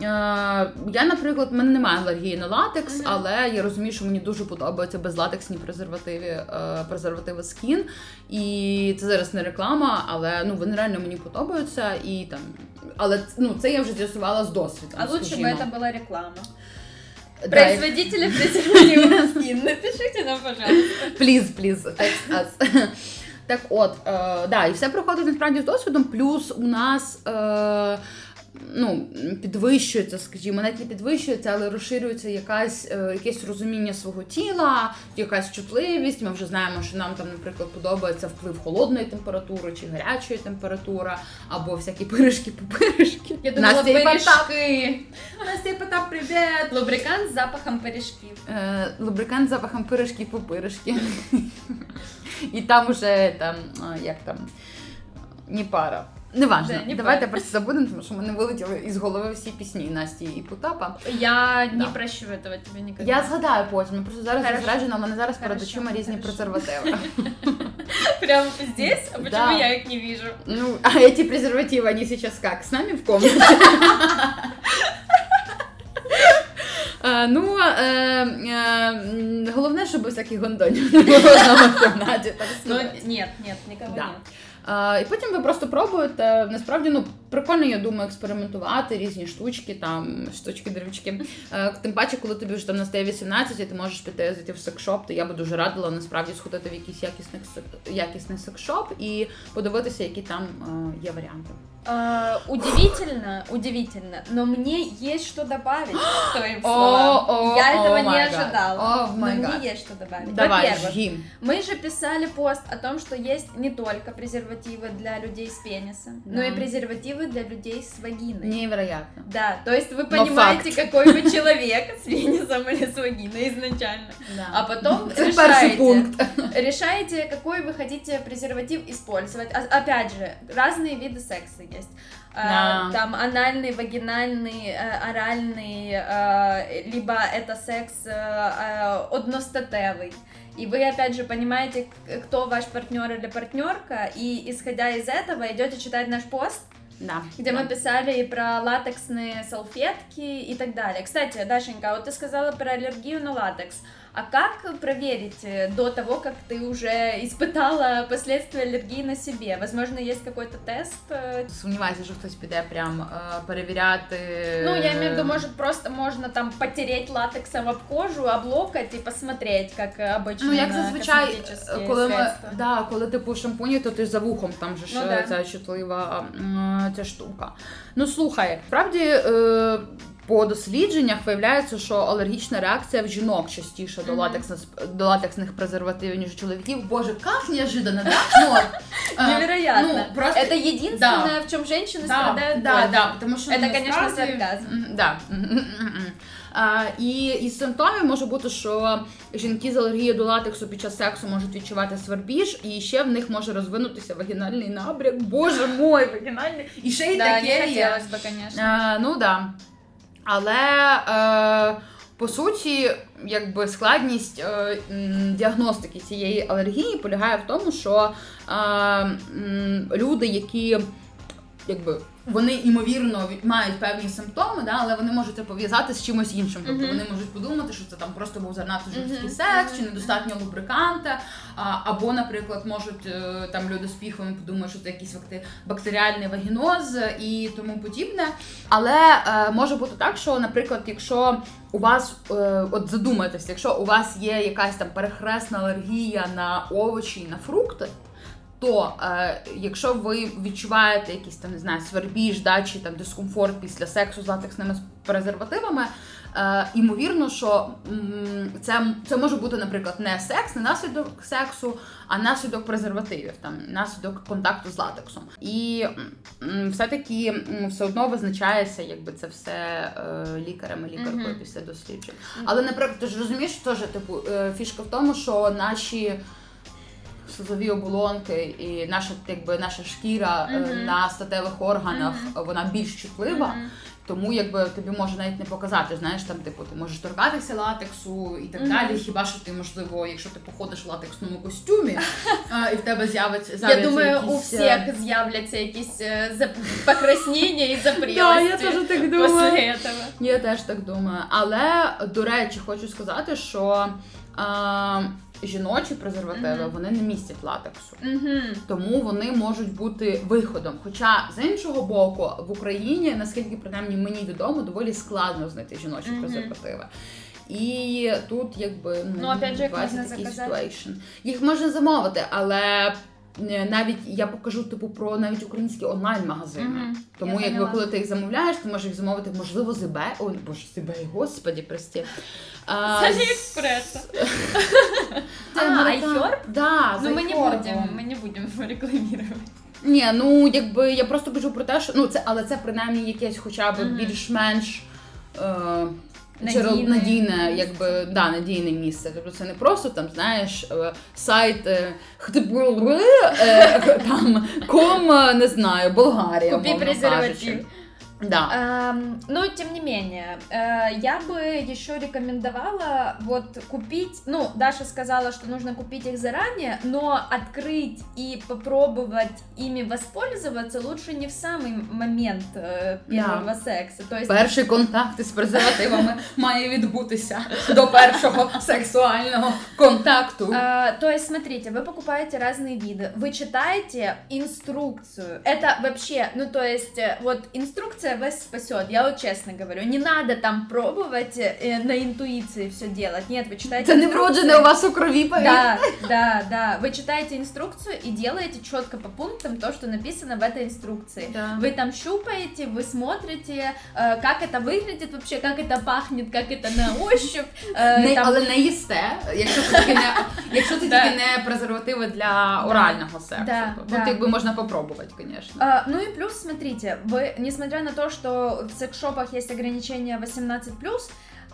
А, я, наприклад, в мене немає алергії на латекс, Мгм. але я розумію, що мені дуже подобаються безлатексні презервативи, е, презервативи скін. І це зараз не реклама, але ну вони реально мені подобаються. І там, але ну це я вже з'ясувала з досвідом. А лучше бы скажімо. это была реклама. Производители презервативов скин, напишите нам, пожалуйста. Please, please, text us. Так от, е, да, і все проходить насправді з досвідом. Плюс у нас. Ну, підвищується, скажімо, навіть не підвищується, але розширюється якась, е, якесь розуміння свого тіла, якась чутливість. Ми вже знаємо, що нам там, наприклад, подобається вплив холодної температури чи гарячої температури, або всякі пиріжки пупиришки Я думала, пиріжки. Настя і Потап, привіт! Лубрикант з запахом пиріжків. Е, лубрикант з запахом пиріжки пупиришки. (laughs) І там уже там, як там, не пара. Неважно, Да, не давайте пара. просто забудемо, тому що мене вилетіли із голови всі пісні Насті і Потапа. Я не Да. прощу этого тебе никогда. Я згадаю потім, я просто зараз Хорошо. зосереджена, у мене зараз перед Хорошо, очима різні хорошо. презервативи. (laughs) Прямо здесь? А почему Да. я их не вижу? Ну, а эти презервативы, они сейчас как, с нами в комнате? (laughs) Е, Ну, е, е, м, головне, щоб всяких гондонів не (laughs) було вдома в кімнаті, так Ну, сказати. нет, нет, никого Да. нет. І потім ви просто пробуєте. Насправді, ну прикольно, я думаю, експериментувати різні штучки, там штучки, дрючки. Е, Тим паче, коли тобі вже там настає 18, і ти можеш піти зайти в секшоп, то я би дуже радила насправді сходити в якийсь якісний сек- якісний секшоп і подивитися, які там е, є варіанти. А, удивительно, удивительно, но мне есть что добавить к (gasps) твоим О, словам. о, Я о этого не my God. ожидала. О но my мне God. есть что добавить. Давай, Во-первых, жгім. мы же писали пост о том, что есть не только презервативы для людей с пенисом, но Да. и презервативы для людей с вагиной. Невероятно. Да, то есть вы понимаете, какой вы человек (laughs) с пенисом или с вагиной изначально. А потом (laughs) решаете, пункт. (laughs) решаете, какой вы хотите презерватив использовать. А- опять же, разные виды секса есть. А, Да. Там анальный, вагинальный, э, оральный, э, либо это секс э, одностатевый. И вы, опять же, понимаете, кто ваш партнер или партнерка, и исходя из этого идете читать наш пост, Да. где да. мы писали и про латексные салфетки и так далее. Кстати, Дашенька, вот ты сказала про аллергию на латекс. А как проверить э, до того, как ты уже испытала последствия аллергии на себе? Возможно, есть какой-то тест? э, Сумніваюся, що хтось піде прям е, перевіряти. Ну, я имею в виду, может, просто можно там потереть латексом об кожу, об локоть и посмотреть, как э, обычно Ну, як на зазвичай, косметические коли ми средства. да, коли типу шампуні, то ти за вухом там же ж Ну, е, да. ця чутлива м, ця штука. Ну слухай, справді. Е, по дослідженнях виявляється, що алергічна реакція в жінок частіше до Мгм. латексних до латексних презервативів, ніж у чоловіків. Боже, як неожиданно, да? (laughs) Ну, от, е, Невероятно. ну, просто- Это единственное, в чем женщины Да, страдают да, больше. да, тому що Это, ну, конечно, насправді- сарказм. Мгм, Да. Мгм-мгм-мгм. А, і із симптомів може бути, що жінки з алергією до латексу під час сексу можуть відчувати свербіж, і ще в них може розвинутися вагінальний набряк. Боже мой, вагінальний. І ще й Да, таке не є. хотелось бы, конечно. Е, ну да. Але е, по суті, якби складність е, діагностики цієї алергії полягає в тому, що е, люди, які якби. Вони ймовірно мають певні симптоми, да, але вони можуть це пов'язати з чимось іншим. Тобто вони можуть подумати, що це там просто був занадто жорсткий секс, чи недостатньо лубриканта. А, або, наприклад, можуть е, там люди з піхвами подумають, що це якийсь бакте- бактеріальний вагіноз і тому подібне. Але е, може бути так, що, наприклад, якщо у вас, е, от задумайтеся, якщо у вас є якась там перехресна алергія на овочі і на фрукти. То е, якщо ви відчуваєте якийсь там не знаю, свербіж, да, чи там дискомфорт після сексу з латексними презервативами, е, ймовірно, що м, це, це може бути, наприклад, не секс, не наслідок сексу, а наслідок презервативів, там наслідок контакту з латексом. І м, все-таки м, все одно визначається, якби це все е, лікарем і лікаркою Мгм. після досліджень. Але, наприклад, ти ж розумієш, теж типу е, фішка в тому, що наші слизові оболонки і наша, якби наша шкіра е, Мгм. на статевих органах вона більш чутлива. Мгм. Тому якби тобі може навіть не показати, знаєш, там типу ти можеш торкатися латексу і так далі. Хіба що ти можливо, якщо ти походиш в латексному костюмі, а, (laughs) і в тебе з'явиться Я думаю, у якісь, е, всех з'являться якісь е, покраснення і запрілості Да, я теж так думаю. Я теж так думаю. Але до речі, хочу сказати, що жіночі презервативи Мгм. вони не містять латексу. Мгм. Тому вони можуть бути виходом. Хоча з іншого боку, в Україні, наскільки принаймні мені відомо, доволі складно знайти жіночі Мгм. презервативи. І тут якби Ну, опять же, можна заказати. situation. Їх можна замовити, але навіть я покажу типу про навіть українські онлайн-магазини. Мгм, Тому я якби поняла. коли ти їх замовляєш, ти можеш їх замовити, можливо, з eBay. Ой, боже, з eBay, господі, прості. (laughs) А, С Алиэкспресса. Та, А, ну, iHerb? Да, Ну, з мы не iHerb. будем, мы не будем (laughs) рекламировать. Ні, ну якби я просто кажу про те, що ну це, але це принаймні якесь хоча б Мгм. більш-менш. Е, Надійне. Надійне. якби да, надійне місце. Тобто це не просто там, знаєш, е, сайт е, е, там ком, не знаю, Болгарія. Купі презерватив. кажучи. Да. Эм, но тем не менее, э, я бы еще рекомендовала вот купить, ну, Даша сказала, что нужно купить их заранее, но открыть и попробовать ими воспользоваться лучше не в самый момент э, первого секса. То есть Перший контакт із презервативами (laughs) має відбутися до першого сексуального контакту. А, то есть, смотрите, вы покупаете разные виды, вы читаете инструкцию. Это вообще, ну то есть, э, вот инструкция вас спасет. Я вот честно говорю, не надо там пробовать э, на интуиции все делать. Нет, вы читаете. Це не инструкцию. вроджене у вас у крові повітря. Да, да, да. Вы читаете инструкцию и делаете четко по пунктам то, что написано в этой инструкции. Да. Вы там щупаете, вы смотрите, э, как это выглядит вообще, как это пахнет, как это на ощупь. э, Не, там- (laughs) але не їсте, якщо це (laughs) тільки не якщо це Да. тільки не презервативи для орального сексу. Да, то да. Тут якби можна попробувати, звісно. А, ну и плюс, смотрите, вы, несмотря на то, что в секс-шопах есть ограничение 18+,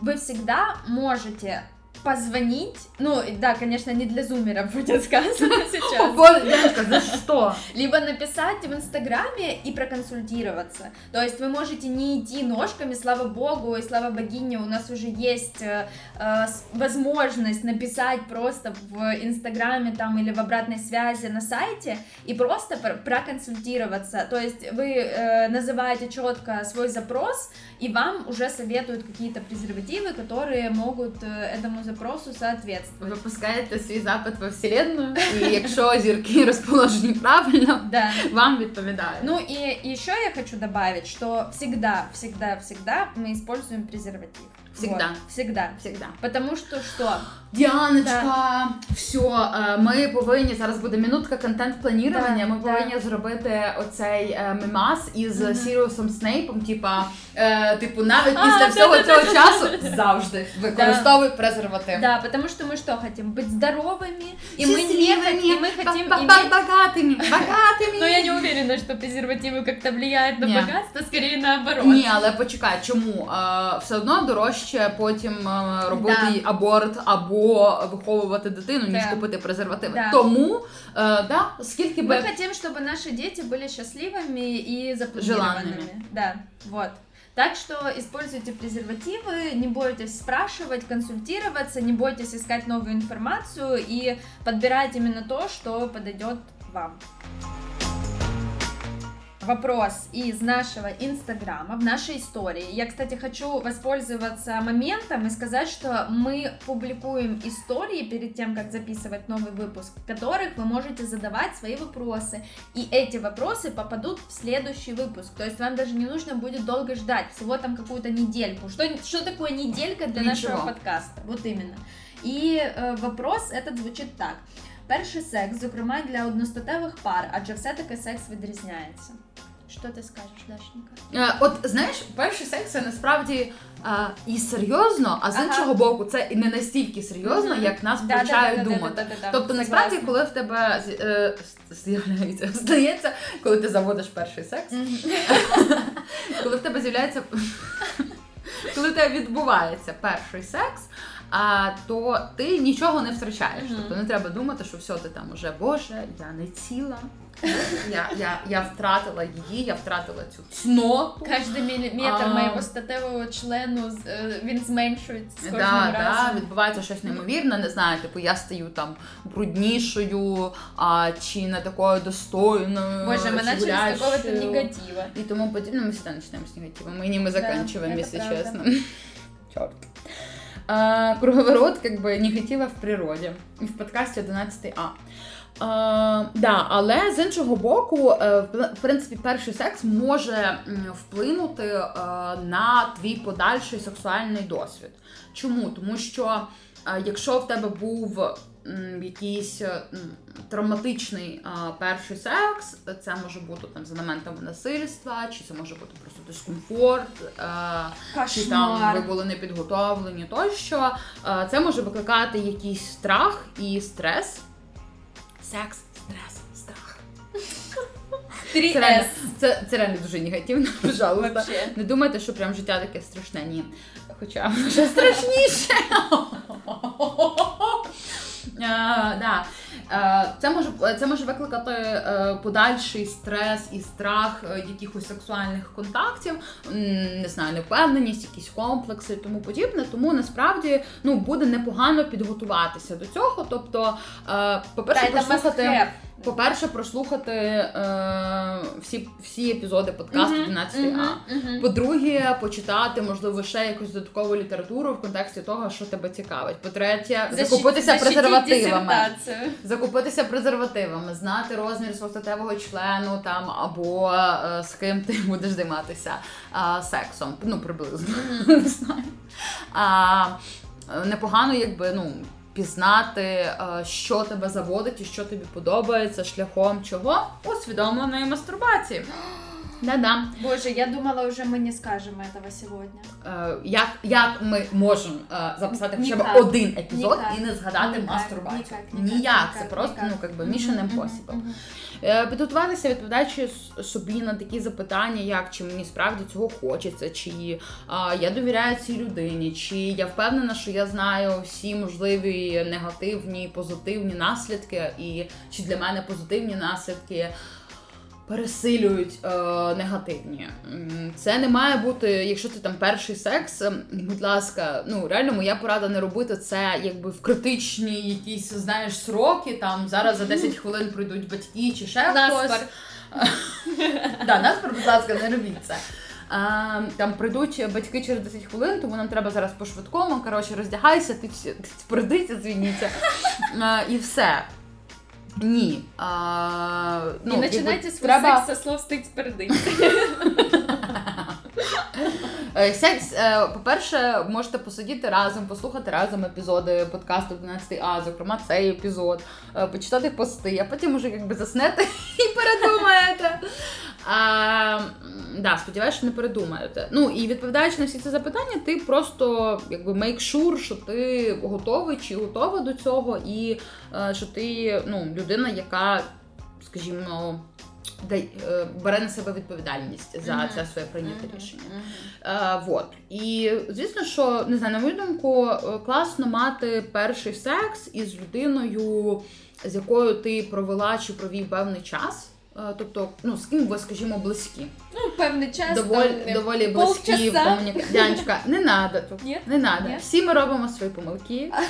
вы всегда можете позвонить, ну, да, конечно, не для зумеров (laughs) будет сказано (laughs) сейчас, Боже, Яночка, за що? либо написать в Инстаграме и проконсультироваться. То есть вы можете не идти ножками, слава богу и слава богине, у нас уже есть э, э, возможность написать просто в Инстаграме там или в обратной связи на сайте и просто пр- проконсультироваться. То есть вы э, называете четко свой запрос, и вам уже советуют какие-то презервативы, которые могут э, этому запросу соответствовать. Випускаєте свій запит во вселенную, і якщо зірки (laughs) розположені правильно, Да. вам відповідають. Ну и еще я хочу добавить, что всегда, всегда, всегда мы используем презерватив. Всегда. Вот, всегда. Всегда. Потому что что? Діаночка, все, е, ми повинні зараз буде минутка контент-планування. Да, ми да. повинні зробити оцей е, мемас із Мгм. Сіріусом Снейпом. Типа, е, типу, навіть А, після да, всього да, цього да, часу да, да. завжди використовуй презерватив. Да, потому что мы что хотим? Быть здоровыми, и мы, не Счастливыми, хотим, и мы хотим ба- ба- иметь... багатими, багатими. Но я не уверена, что презервативы как-то влияют на Не. богатство, скорее наоборот. Ні, але почекай, чому? Е, все одно дорожче потім е, робити Да. аборт або виховувати дитину, ніж Да. купити презервативи. Да. Тому, е, да, скільки би Мы хотим, чтобы наши дети были счастливыми и запланированными. Желанными. Да, вот. Так что используйте презервативы, не бойтесь спрашивать, консультироваться, не бойтесь искать новую информацию и подбирать именно то, что подойдет вам. Вопрос из нашего инстаграма, в нашей истории. Я, кстати, хочу воспользоваться моментом и сказать, что мы публикуем истории перед тем, как записывать новый выпуск, в которых вы можете задавать свои вопросы. И эти вопросы попадут в следующий выпуск. То есть вам даже не нужно будет долго ждать, всего там какую-то недельку. Что, что такое неделька для Ничего. нашего подкаста? Вот именно. І е, вопрос этот звучить так: перший секс, зокрема для одностатевих пар, адже все-таки секс відрізняється. Що ти скажеш, Дашенька? Е, От знаєш, перший секс це насправді е, і серйозно, а з Ага. іншого боку, це і не настільки серйозно, як нас да, да, да, думати. да, Тобто, насправді, коли в тебе е, з'являється, здається, коли ти заводиш перший секс, (laughs) коли в тебе з'являється. Коли в тебе відбувається перший секс, а, то ти нічого не втрачаєш. Тобто не треба думати, що все, ти там уже Боже, я не ціла. Я, я, я втратила її, я втратила цю цноту. Кожний міліметр А. моєго статевого члену з- е, він зменшується з кожним Да, да, разом. відбувається щось неймовірне, не знаю, типу я стаю там бруднішою, а, чи не такою достойною. Боже, мы чи начали с какого-то гулящою. негатива. И тому подобное. Мы всегда начинаем с негатива. Мы не мы Да, заканчиваем, это если правда. честно. Черт. А, круговорот как бы негатива в природі. І в подкасті 11А. А, да, але з іншого боку, е, в принципі, перший секс може вплинути е, на твій подальший сексуальний досвід. Чому? Тому що е, якщо в тебе був якийсь е, травматичний перший секс, це може бути там з елементами насильства, чи це може бути просто дискомфорт, е, чи там ви були не підготовлені тощо. Е, Це може викликати якийсь страх і стрес. Секс, стрес, страх. Це реально, 3С. це, це реально дуже негативно, (laughs) пожалуйста. Вообще. Не думайте, що прям життя таке страшне, ні. Хоча ще страшніше. Да. Це може, це може викликати е, подальший стрес і страх е, якихось сексуальних контактів, не знаю, невпевненість, якісь комплекси і тому подібне. Тому насправді ну, буде непогано підготуватися до цього. Тобто, е, по-перше, Та, По-перше, прослухати е, всі, всі епізоди подкасту Мгм, 12 мгм, А. мгм. По-друге, почитати, можливо, ще якусь додаткову літературу в контексті того, що тебе цікавить. По-третє, Защит- закупитися презервативами. Закупитися презервативами, знати розмір свого статевого члену там або е, з ким ти (laughs) будеш займатися е, сексом. Ну, приблизно. (laughs) Не знаю. А, е, непогано, якби, ну. Пізнати, е, що тебе заводить і що тобі подобається шляхом чого усвідомленої мастурбації. Да-да. Боже, я думала, уже мы не скажем этого сегодня. Е, як, як ми можемо е, записати хоча б Ніяк. один епізод Ніяк. і не згадати Ніяк, мастурбацію? ніяк, ніяк, Ніяк, це ніяк, просто ну якби Мгм, mission мгм, impossible. мгм. Е, Підготуватися, відповідаючи с- собі на такі запитання, як чи мені справді цього хочеться, чи а, я довіряю цій людині, чи я впевнена, що я знаю всі можливі негативні, позитивні наслідки, і чи для мене позитивні наслідки. Пересилюють е, негативні. Це не має бути, якщо це там перший секс, ем, будь ласка, ну реально моя порада не робити це якби в критичні якісь, знаєш, сроки. Там зараз за 10 хвилин прийдуть батьки чи ще хтось. (laughs) Да, наспор, будь ласка, не робіть це. А, там прийдуть батьки через 10 хвилин, тому нам треба зараз по швидкому. Коротше, роздягайся, ти ти спордися, звільніться. (laughs) І все. Ні. А, ну, Не починайте свій треба... секс со слов стить спереди. (laughs) Е, Секс, е, по-перше, можете посидіти разом, послухати разом епізоди подкасту 12 А, зокрема, цей епізод, е, почитати пости, а потім уже якби заснете (laughs) і передумаєте. А, да, сподіваюся, що не передумаєте. Ну і відповідаючи на всі ці запитання, ти просто якби make sure, що ти готовий чи готова до цього, і що ти ну, людина, яка, скажімо, бере на себе відповідальність за Мгм. це своє прийняте Мгм, рішення. Е, вот. І звісно, що не знаю, на мою думку, е, класно мати перший секс із людиною, з якою ти провела чи провів певний час. Е, Тобто, ну з ким ви, скажімо, близькі, Ну, певний час. доволі, там, доволі близькі полчаса. Дянечка, не надо тут. Не надо. Всі ми робимо свої помилки. (laughs)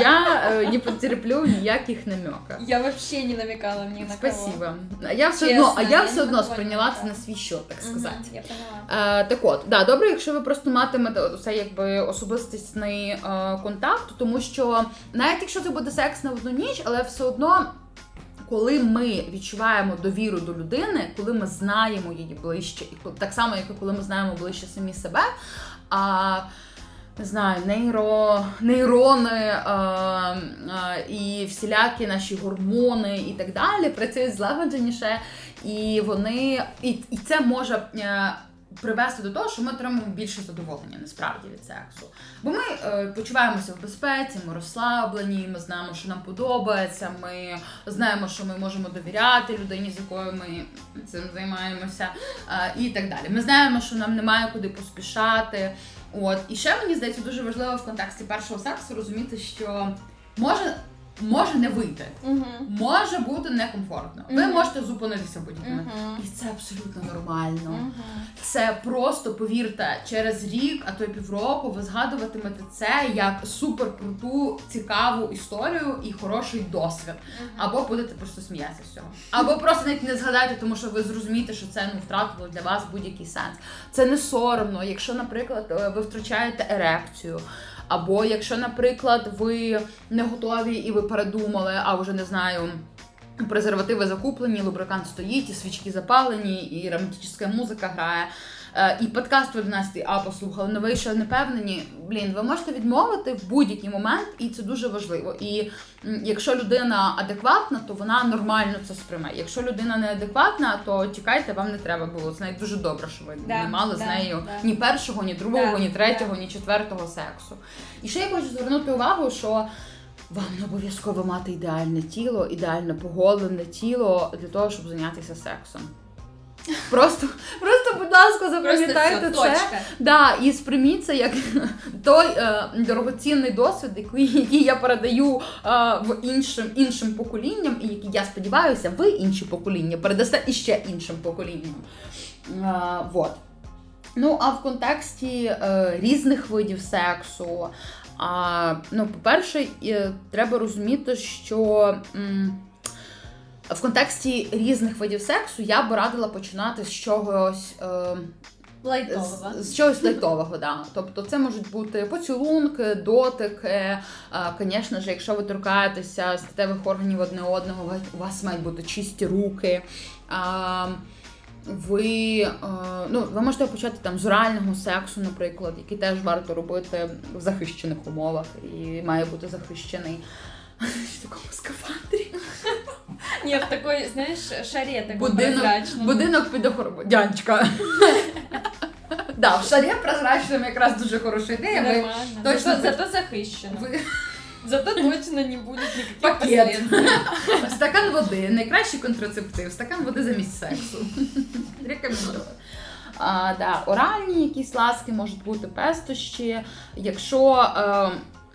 Я е, не потерплю ніяких намеків. Я вообще не намекала ни на кого. Спасибо. А я все одно, а я я все одно сприйняла це на свій счет, так сказати. Я поняла. Е, так от, да, добре, якщо ви просто матимете це якби особистісний е, контакт, тому що навіть якщо це буде секс на одну ніч, але все одно. Коли ми відчуваємо довіру до людини, коли ми знаємо її ближче, і так само, як і коли ми знаємо ближче самі себе, а не знаю, нейро, нейрони е, е, і всілякі наші гормони і так далі працюють злагодженіше, і вони і, і це може е, привести до того, що ми отримуємо більше задоволення насправді від сексу. Бо ми е, почуваємося в безпеці, ми розслаблені, ми знаємо, що нам подобається, ми знаємо, що ми можемо довіряти людині, з якою ми цим займаємося, е, і так далі. Ми знаємо, що нам немає куди поспішати. От і ще мені здається дуже важливо в контексті першого сексу розуміти, що може, може не вийти. Мгм. Може бути некомфортно. Ви можете зупинитися момент. Мгм. І це абсолютно нормально. Це просто повірте, через рік, а то й півроку, ви згадуватимете це як суперкруту, цікаву історію і хороший досвід. Або будете просто сміятися з цього. Або просто навіть не згадаєте, тому що ви зрозумієте, що це ну втратило для вас будь-який сенс. Це не соромно, якщо, наприклад, е, ви втрачаєте ерекцію. Або якщо, наприклад, ви не готові і ви передумали, а вже не знаю. Презервативи закуплені, лубрикант стоїть, і свічки запалені, і романтична музика грає. Е, і подкаст в 11 А послухали, новий ще не певнені. Блін, ви можете відмовити в будь-який момент, і це дуже важливо. І якщо людина адекватна, то вона нормально це сприйме. Якщо людина неадекватна, то тікайте, вам не треба було. Це навіть дуже добре, що ви Да, не мали з нею да. ні першого, ні другого, Да, ні третього, да. ні четвертого сексу. І ще я хочу звернути увагу, що. Вам не обов'язково мати ідеальне тіло, ідеально поголене тіло для того, щоб зайнятися сексом. Просто, просто, будь ласка, запам'ятайте це. точка. Да, і сприйміть це як той е, дорогоцінний досвід, який, який я передаю е, в іншим, іншим поколінням, і який я сподіваюся, ви інші покоління передасте іще іншим поколінням. Е, вот. Ну, а в контексті е, різних видів сексу, а, ну, по-перше, е, треба розуміти, що. м, в контексті різних видів сексу я би радила починати з чогось е, Лайтового. з, з чогось лайтового, да. Тобто це можуть бути поцілунки, дотики. Звісно ж, якщо ви торкаєтеся статевих органів одне одного, у вас мають бути чисті руки. А, ви, е, ну, ви можете почати там з орального сексу, наприклад, який теж варто робити в захищених умовах і має бути захищений (laughs) в такому скафандрі. Ні, в такой, знаєш, шаре такой Будинок, прозрачному. будинок під охорону. Дянечка. (laughs) Да, в шарі прозрачному якраз дуже хороша ідея. Ви, Нормально. точно Зато, зато захищено. ви Зато точно не будет никаких Пакет. последствий. (laughs) стакан води, найкращий контрацептив, стакан води замість сексу. Рекомендую. А, да, оральні якісь ласки можуть бути пестощі. Якщо е,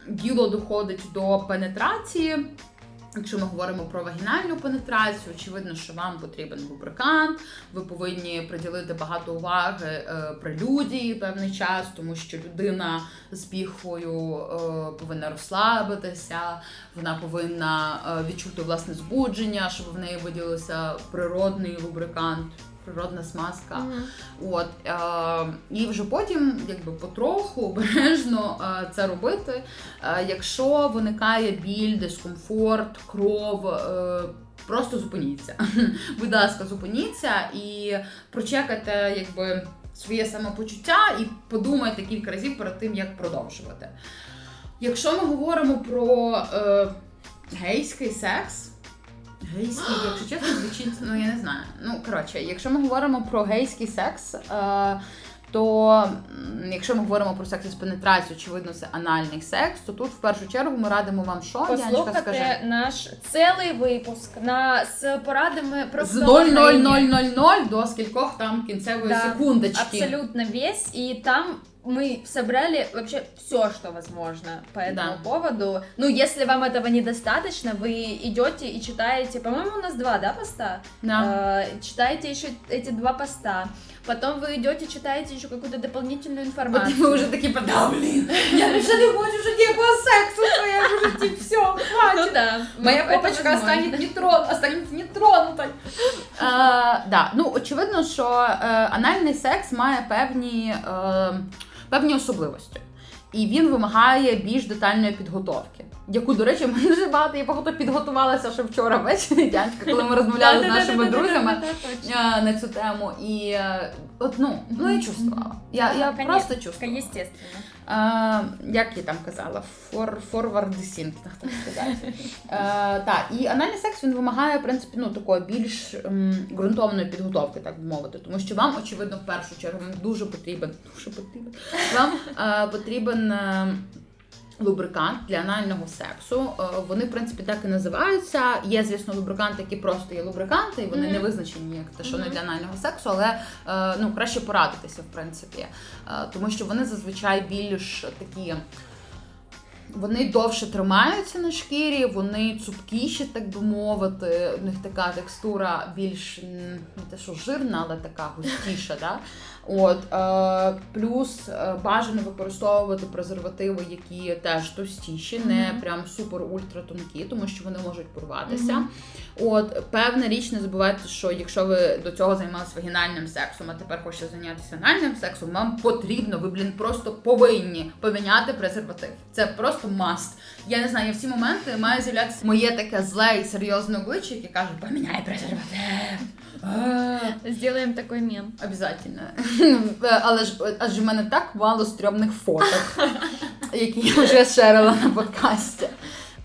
діло доходить до пенетрації, якщо ми говоримо про вагінальну пенетрацію, очевидно, що вам потрібен лубрикант, ви повинні приділити багато уваги е, прелюдії певний час, тому що людина з піхвою е, повинна розслабитися, вона повинна е, відчути власне збудження, щоб в неї виділився природний лубрикант. Природна смазка. Мгм. От е, і вже потім, якби потроху, обережно е, це робити. Е, якщо виникає біль, дискомфорт, кров. Е, Просто зупиніться. (laughs) Будь ласка, зупиніться і прочекайте якби, своє самопочуття і подумайте кілька разів перед тим, як продовжувати. Якщо ми говоримо про е, гейський секс, Гейський, (gasps) якщо чесно, звучить, ну я не знаю. Ну, коротше, якщо ми говоримо про гейський секс, е, то якщо ми говоримо про секс із пенетрацією, очевидно, це анальний секс, то тут в першу чергу ми радимо вам що? Послухати наш цілий випуск на з порадами про З вдохновення. 0,0000 до скількох там кінцевої Да, секундочки. Абсолютно весь. И там мы собрали вообще все, что возможно по этому Да. поводу. Ну, если вам этого недостаточно, вы идете и читаете, по-моему, у нас два, да, поста? Да. Э, читаете еще эти два поста. Потом вы идете, читаете еще какую-то дополнительную От информацию. ми вже такі да, блін, я вже не хочу вже ніякого сексу в своєму житті, все, хватить. Ну да. Моя это попочка возможно. останется не трон, останется не тронутой. Е, (laughs) да, ну очевидно, що е, анальний секс має певні, е, певні особливості. І він вимагає більш детальної підготовки. Яку, до речі, (laughs) ми дуже багато я багато підготувалася ще вчора ввечері, Дянечка, коли ми розмовляли з нашими друзями е, на цю тему. І е, от, ну, ну я чувствувала. Я, я просто чувствувала. Естественно. Е, як я там казала, фор, форвардесінг, так сказати. (laughs) Так, і анальний секс він вимагає, в принципі, ну, такої більш ем, ґрунтовної підготовки, так би мовити. Тому що вам, очевидно, в першу чергу вам дуже потрібен, дуже потрібен, вам потрібен. Лубрикант для анального сексу. Е, Вони, в принципі, так і називаються. Є, звісно, лубриканти, які просто є лубриканти, і вони Мгм. не визначені як те, що не для анального сексу, але е, ну, краще порадитися, в принципі. Е, Тому що вони зазвичай більш такі. Вони довше тримаються на шкірі, вони цупкіші, так би мовити. У них така текстура більш не те, що жирна, але така густіша. (laughs) Да? От, е, плюс е, бажано використовувати презервативи, які теж товстіші, не Мгм. прям супер-ультра тонкі, тому що вони можуть порватися. Мгм. От, певна річ, не забувайте, що якщо ви до цього займалися вагінальним сексом, а тепер хочете зайнятися анальним сексом, вам потрібно, ви, блін, просто повинні поміняти презерватив. Це просто маст. Я не знаю, я в ці моменти має з'являтися моє таке зле і серйозне обличчя, яке каже, поміняй презерватив. (laughs) Сделаем такой мем. Обязательно. (laughs) Але ж адже в мене так мало стрьомних фоток, (laughs) які я вже шерила на подкасті.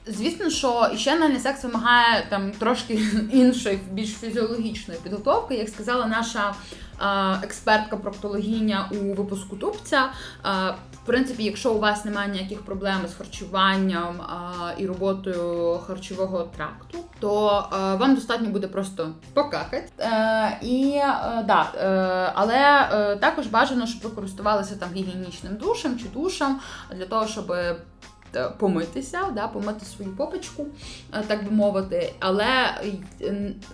Звісно, що ще анальний секс вимагає там трошки іншої, більш фізіологічної підготовки, як сказала наша експертка проктологіня у випуску тубця. В принципі, якщо у вас немає ніяких проблем з харчуванням і роботою харчового тракту, то вам достатньо буде просто покакати. Е, і е, да, е, але також бажано, щоб ви користувалися там гігієнічним душем чи душем для того, щоб. Помитися, да, помити свою попочку, так би мовити, але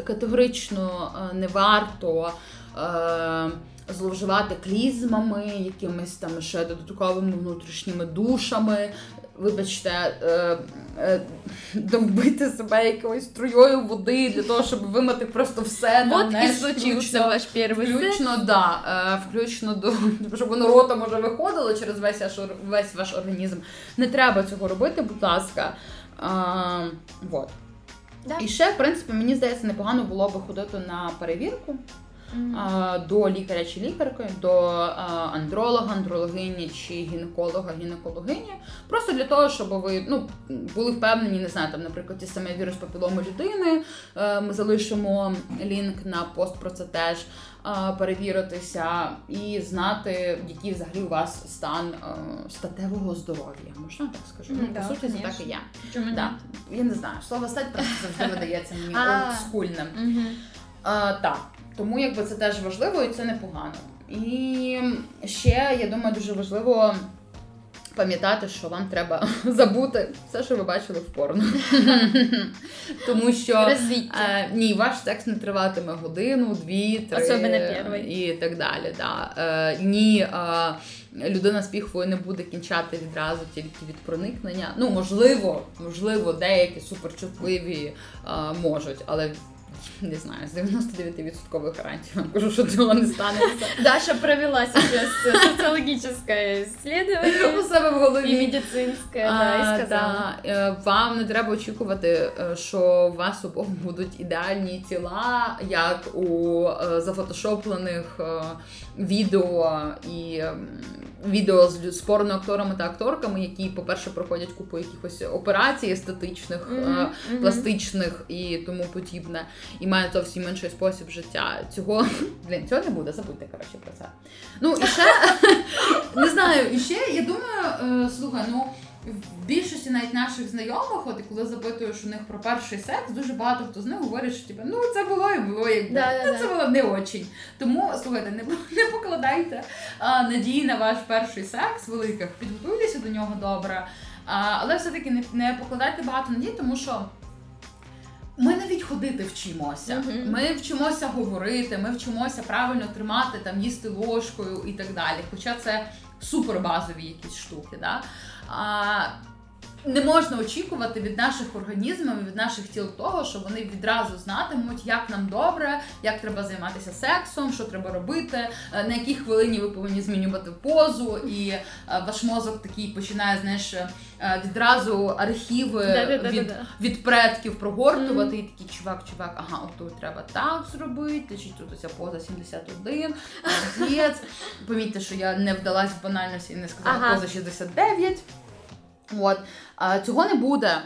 категорично не варто е, зловживати клізмами, якимись там ще додатковими внутрішніми душами. Вибачте, е, е, довбити себе якоюсь струєю води для того, щоб вимити просто все. Вот там, і случився ваш перший Включно, да, е, включно до щоб воно ротом уже виходило через весь весь ваш організм. Не треба цього робити, будь ласка. Е, вот. Да. І ще, в принципі, мені здається, непогано було би ходити на перевірку mm-hmm. до лікаря чи лікарки, до андролога, андрологині чи гінеколога, гінекологині. Просто для того, щоб ви ну, були впевнені, не знаю, там, наприклад, ті саме вірус папіломи людини. Е, ми залишимо лінк на пост про це теж. Перевіритися і знати, який взагалі у вас стан е, статевого здоров'я. Можна так скажу? Mm, ну, По суті, це так і є. Чому да. Я не знаю, слово стать просто завжди видається мені олдскульним. Так. Тому якби це теж важливо і це непогано. І ще, я думаю, дуже важливо пам'ятати, що вам треба (laughs) забути все, що ви бачили в порно. (laughs) Тому що е, ні, ваш секс не триватиме годину, дві, три і так далі. Да. Е, ні, е, людина з піхвою не буде кінчати відразу тільки від проникнення. Ну, можливо, можливо, деякі суперчутливі можуть, але не знаю, з 99% гарантій вам кажу, що цього не станеться. (laughs) Даша провела сейчас социологическое исследование (laughs) у себе в голові і медицинське, да, і сказала. Да. Е, вам не треба очікувати, е, що у вас обох будуть ідеальні тіла, як у е, зафотошоплених відео і відео з спорно акторами та акторками, які, по-перше, проходять купу якихось операцій естетичних, mm-hmm. пластичних і тому подібне і мають зовсім інший спосіб життя. Цього (laughs) блін, цього не буде, забудьте коротше про це. Ну і ще (laughs) не знаю, і ще я думаю, е, слухай, ну. В більшості навіть наших знайомих, от коли запитуєш у них про перший секс, дуже багато хто з них говорить, що типу, ну це було і було, якби да, ну, це було не очень. Тому слухайте, не не покладайте а, надії на ваш перший секс великих, підготуйтеся до нього добре. А, Але все-таки не, не покладайте багато надій, тому що. Ми навіть ходити вчимося. Uh-huh. Ми вчимося говорити, ми вчимося правильно тримати, там їсти ложкою і так далі. Хоча це супербазові якісь штуки. Да? А, не можна очікувати від наших організмів, від наших тіл того, що вони відразу знатимуть, як нам добре, як треба займатися сексом, що треба робити, е, на якій хвилині ви повинні змінювати позу, і е, ваш мозок такий починає знаєш, відразу архіви від від предків прогортувати. І такий чувак, чувак, ага, отут треба так зробити, чи тут оця поза 71, Помітьте, що я не вдалась в банальності і не сказала ага. поза 69. От цього не буде,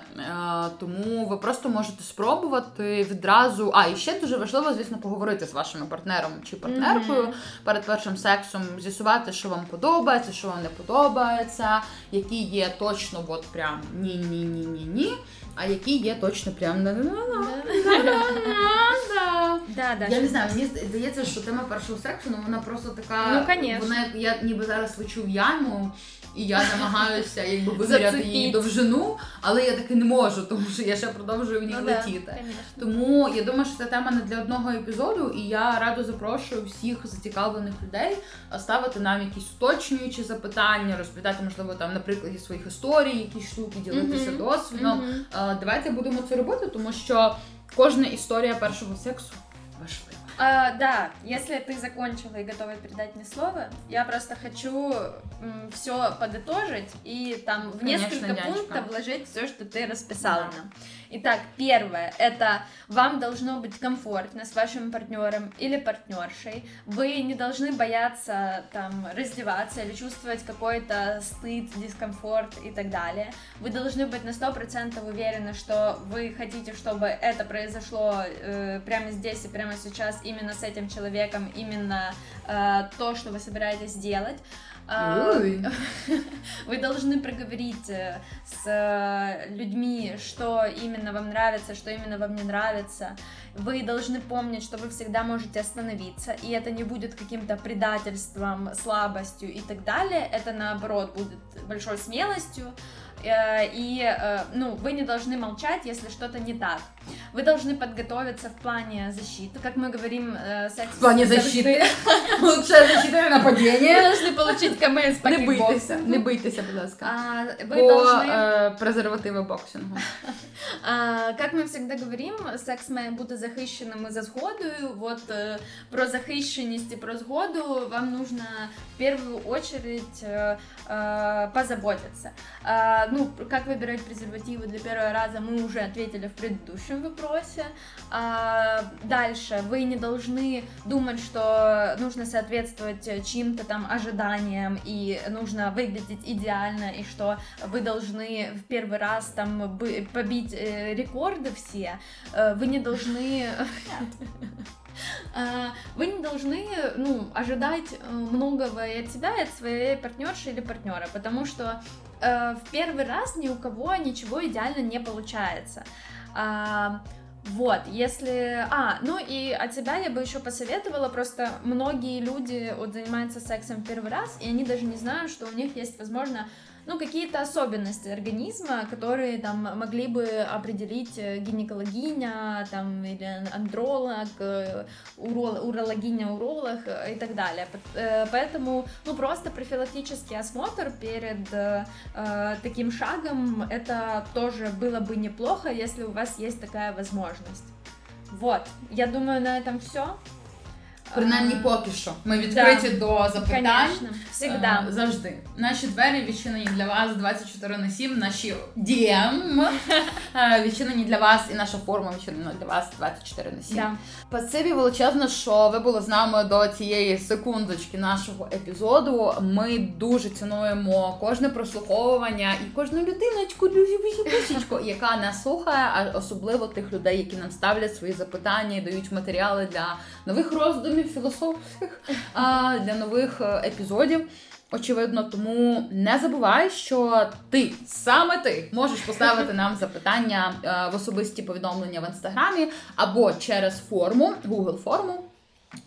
тому ви просто можете спробувати відразу. А і ще дуже важливо, звісно, поговорити з вашим партнером чи партнеркою mm-hmm. перед першим сексом, з'ясувати, що вам подобається, що вам не подобається, які є точно, от прям ні-ні-ні-ні-ні, а які є точно прям на (laughs) Я не знаю, мені здається, що тема першого сексу, ну вона просто така. Ну, вона я ніби зараз лечу в яму і я намагаюся якби виміряти її довжину, але я таки не можу, тому що я ще продовжую в ній ну, летіти. Да, тому я думаю, що це тема не для одного епізоду, і я радо запрошую всіх зацікавлених людей ставити нам якісь уточнюючі запитання, розповідати, можливо, там на прикладі своїх історій, якісь штуки, ділитися mm-hmm. досвідом. Mm-hmm. Давайте будемо це робити, тому що кожна історія першого сексу. А, да, если ты закончила и готова передать мне слово, я просто хочу все подытожить и там в Конечно, несколько Янечка. пунктов вложить все, что ты расписала Да. нам. Итак, первое, это вам должно быть комфортно с вашим партнером или партнершей. Вы не должны бояться там раздеваться или чувствовать какой-то стыд, дискомфорт и так далее. Вы должны быть на 100% уверены, что вы хотите, чтобы это произошло э, прямо здесь и прямо сейчас именно с этим человеком, именно э, то, что вы собираетесь делать. А, Ой. (laughs) Вы должны проговорить э, с э, людьми, что именно вам нравится, что именно вам не нравится. Вы должны помнить, что вы всегда можете остановиться, и это не будет каким-то предательством, слабостью и так далее. Это наоборот будет большой смелостью. Э, И, э, ну, вы не должны молчать, если что-то не так. Вы должны подготовиться в плане защиты, как мы говорим, э, секс В плане завжди- защиты. (laughs) Лучше защита Вы нападіння. должны получить КМС по Не бийтеся, кикбоксингу. не бийтеся, будь ласка. А, Вы По должны... е, презервативи боксингу. (laughs) А, Как ми завжди говоримо, секс має бути захищеним і за згодою. Вот е, про захищеність і про згоду вам нужно в первую очередь э, э, позаботиться. А, ну, как выбирать презервативы для первого раза, мы уже ответили в предыдущем вопросе. А, Дальше, вы не должны думать, что нужно соответствовать чьим-то там ожиданиям и нужно выглядеть идеально, и что вы должны в первый раз там побить э, рекорды все. Э, Вы не должны... А, (laughs) Вы не должны, ну, ожидать э, многого и от себя, и от своей партнерши или партнера, потому что э, в первый раз ни у кого ничего идеально не получается. А, вот, если... А, ну и от себя я бы еще посоветовала, просто многие люди вот занимаются сексом первый раз, и они даже не знают, что у них есть, возможно, ну, какие-то особенности организма, которые там могли бы определить э, гинекологиня, там, или андролог, э, урол- урологиня, уролог э, и так далее. Поэтому, ну, просто профилактический осмотр перед э, таким шагом, это тоже было бы неплохо, если у вас есть такая возможность. Вот, я думаю, на этом все. Принаймні поки що. Ми відкриті до запитань. Всегда. Е, Завжди. Наші двері відчинені для вас 24 на 7, наші DM е, відчинені для вас, і наша форма відчинена для вас 24 на 7. Да. Спасибі величезно, що ви були з нами до цієї секундочки нашого епізоду. Ми дуже цінуємо кожне прослуховування і кожну людиночку, люсічку, (laughs) яка нас слухає, а особливо тих людей, які нам ставлять свої запитання і дають матеріали для нових роздумів філософських, а, для нових е, епізодів. Очевидно, тому не забувай, що ти саме ти можеш поставити нам запитання е, в особисті повідомлення в інстаграмі або через форму, Google форму.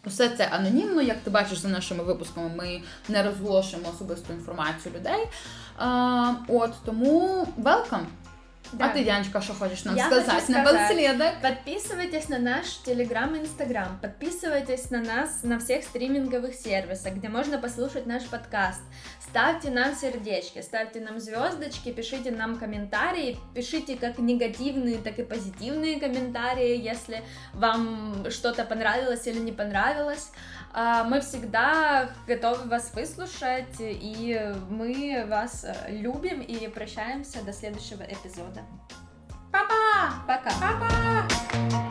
Все це анонімно, як ти бачиш за нашими випусками, ми не розголошуємо особисту інформацію людей. Е, от тому welcome. Да. А ти, Яночка, що хочеш нам Я Не сказати. подслідок. Подписывайтесь на наш Телеграм и Инстаграм. Подписывайтесь на нас на всех стриминговых сервисах, где можно послушать наш подкаст. Ставьте нам сердечки, ставьте нам звездочки, пишите нам комментарии, пишите как негативные, так и позитивные комментарии, если вам что-то понравилось или не понравилось. А, Мы всегда готовы вас выслушать, и мы вас э, любим и прощаемся до следующего эпизода. Па-па! Пока!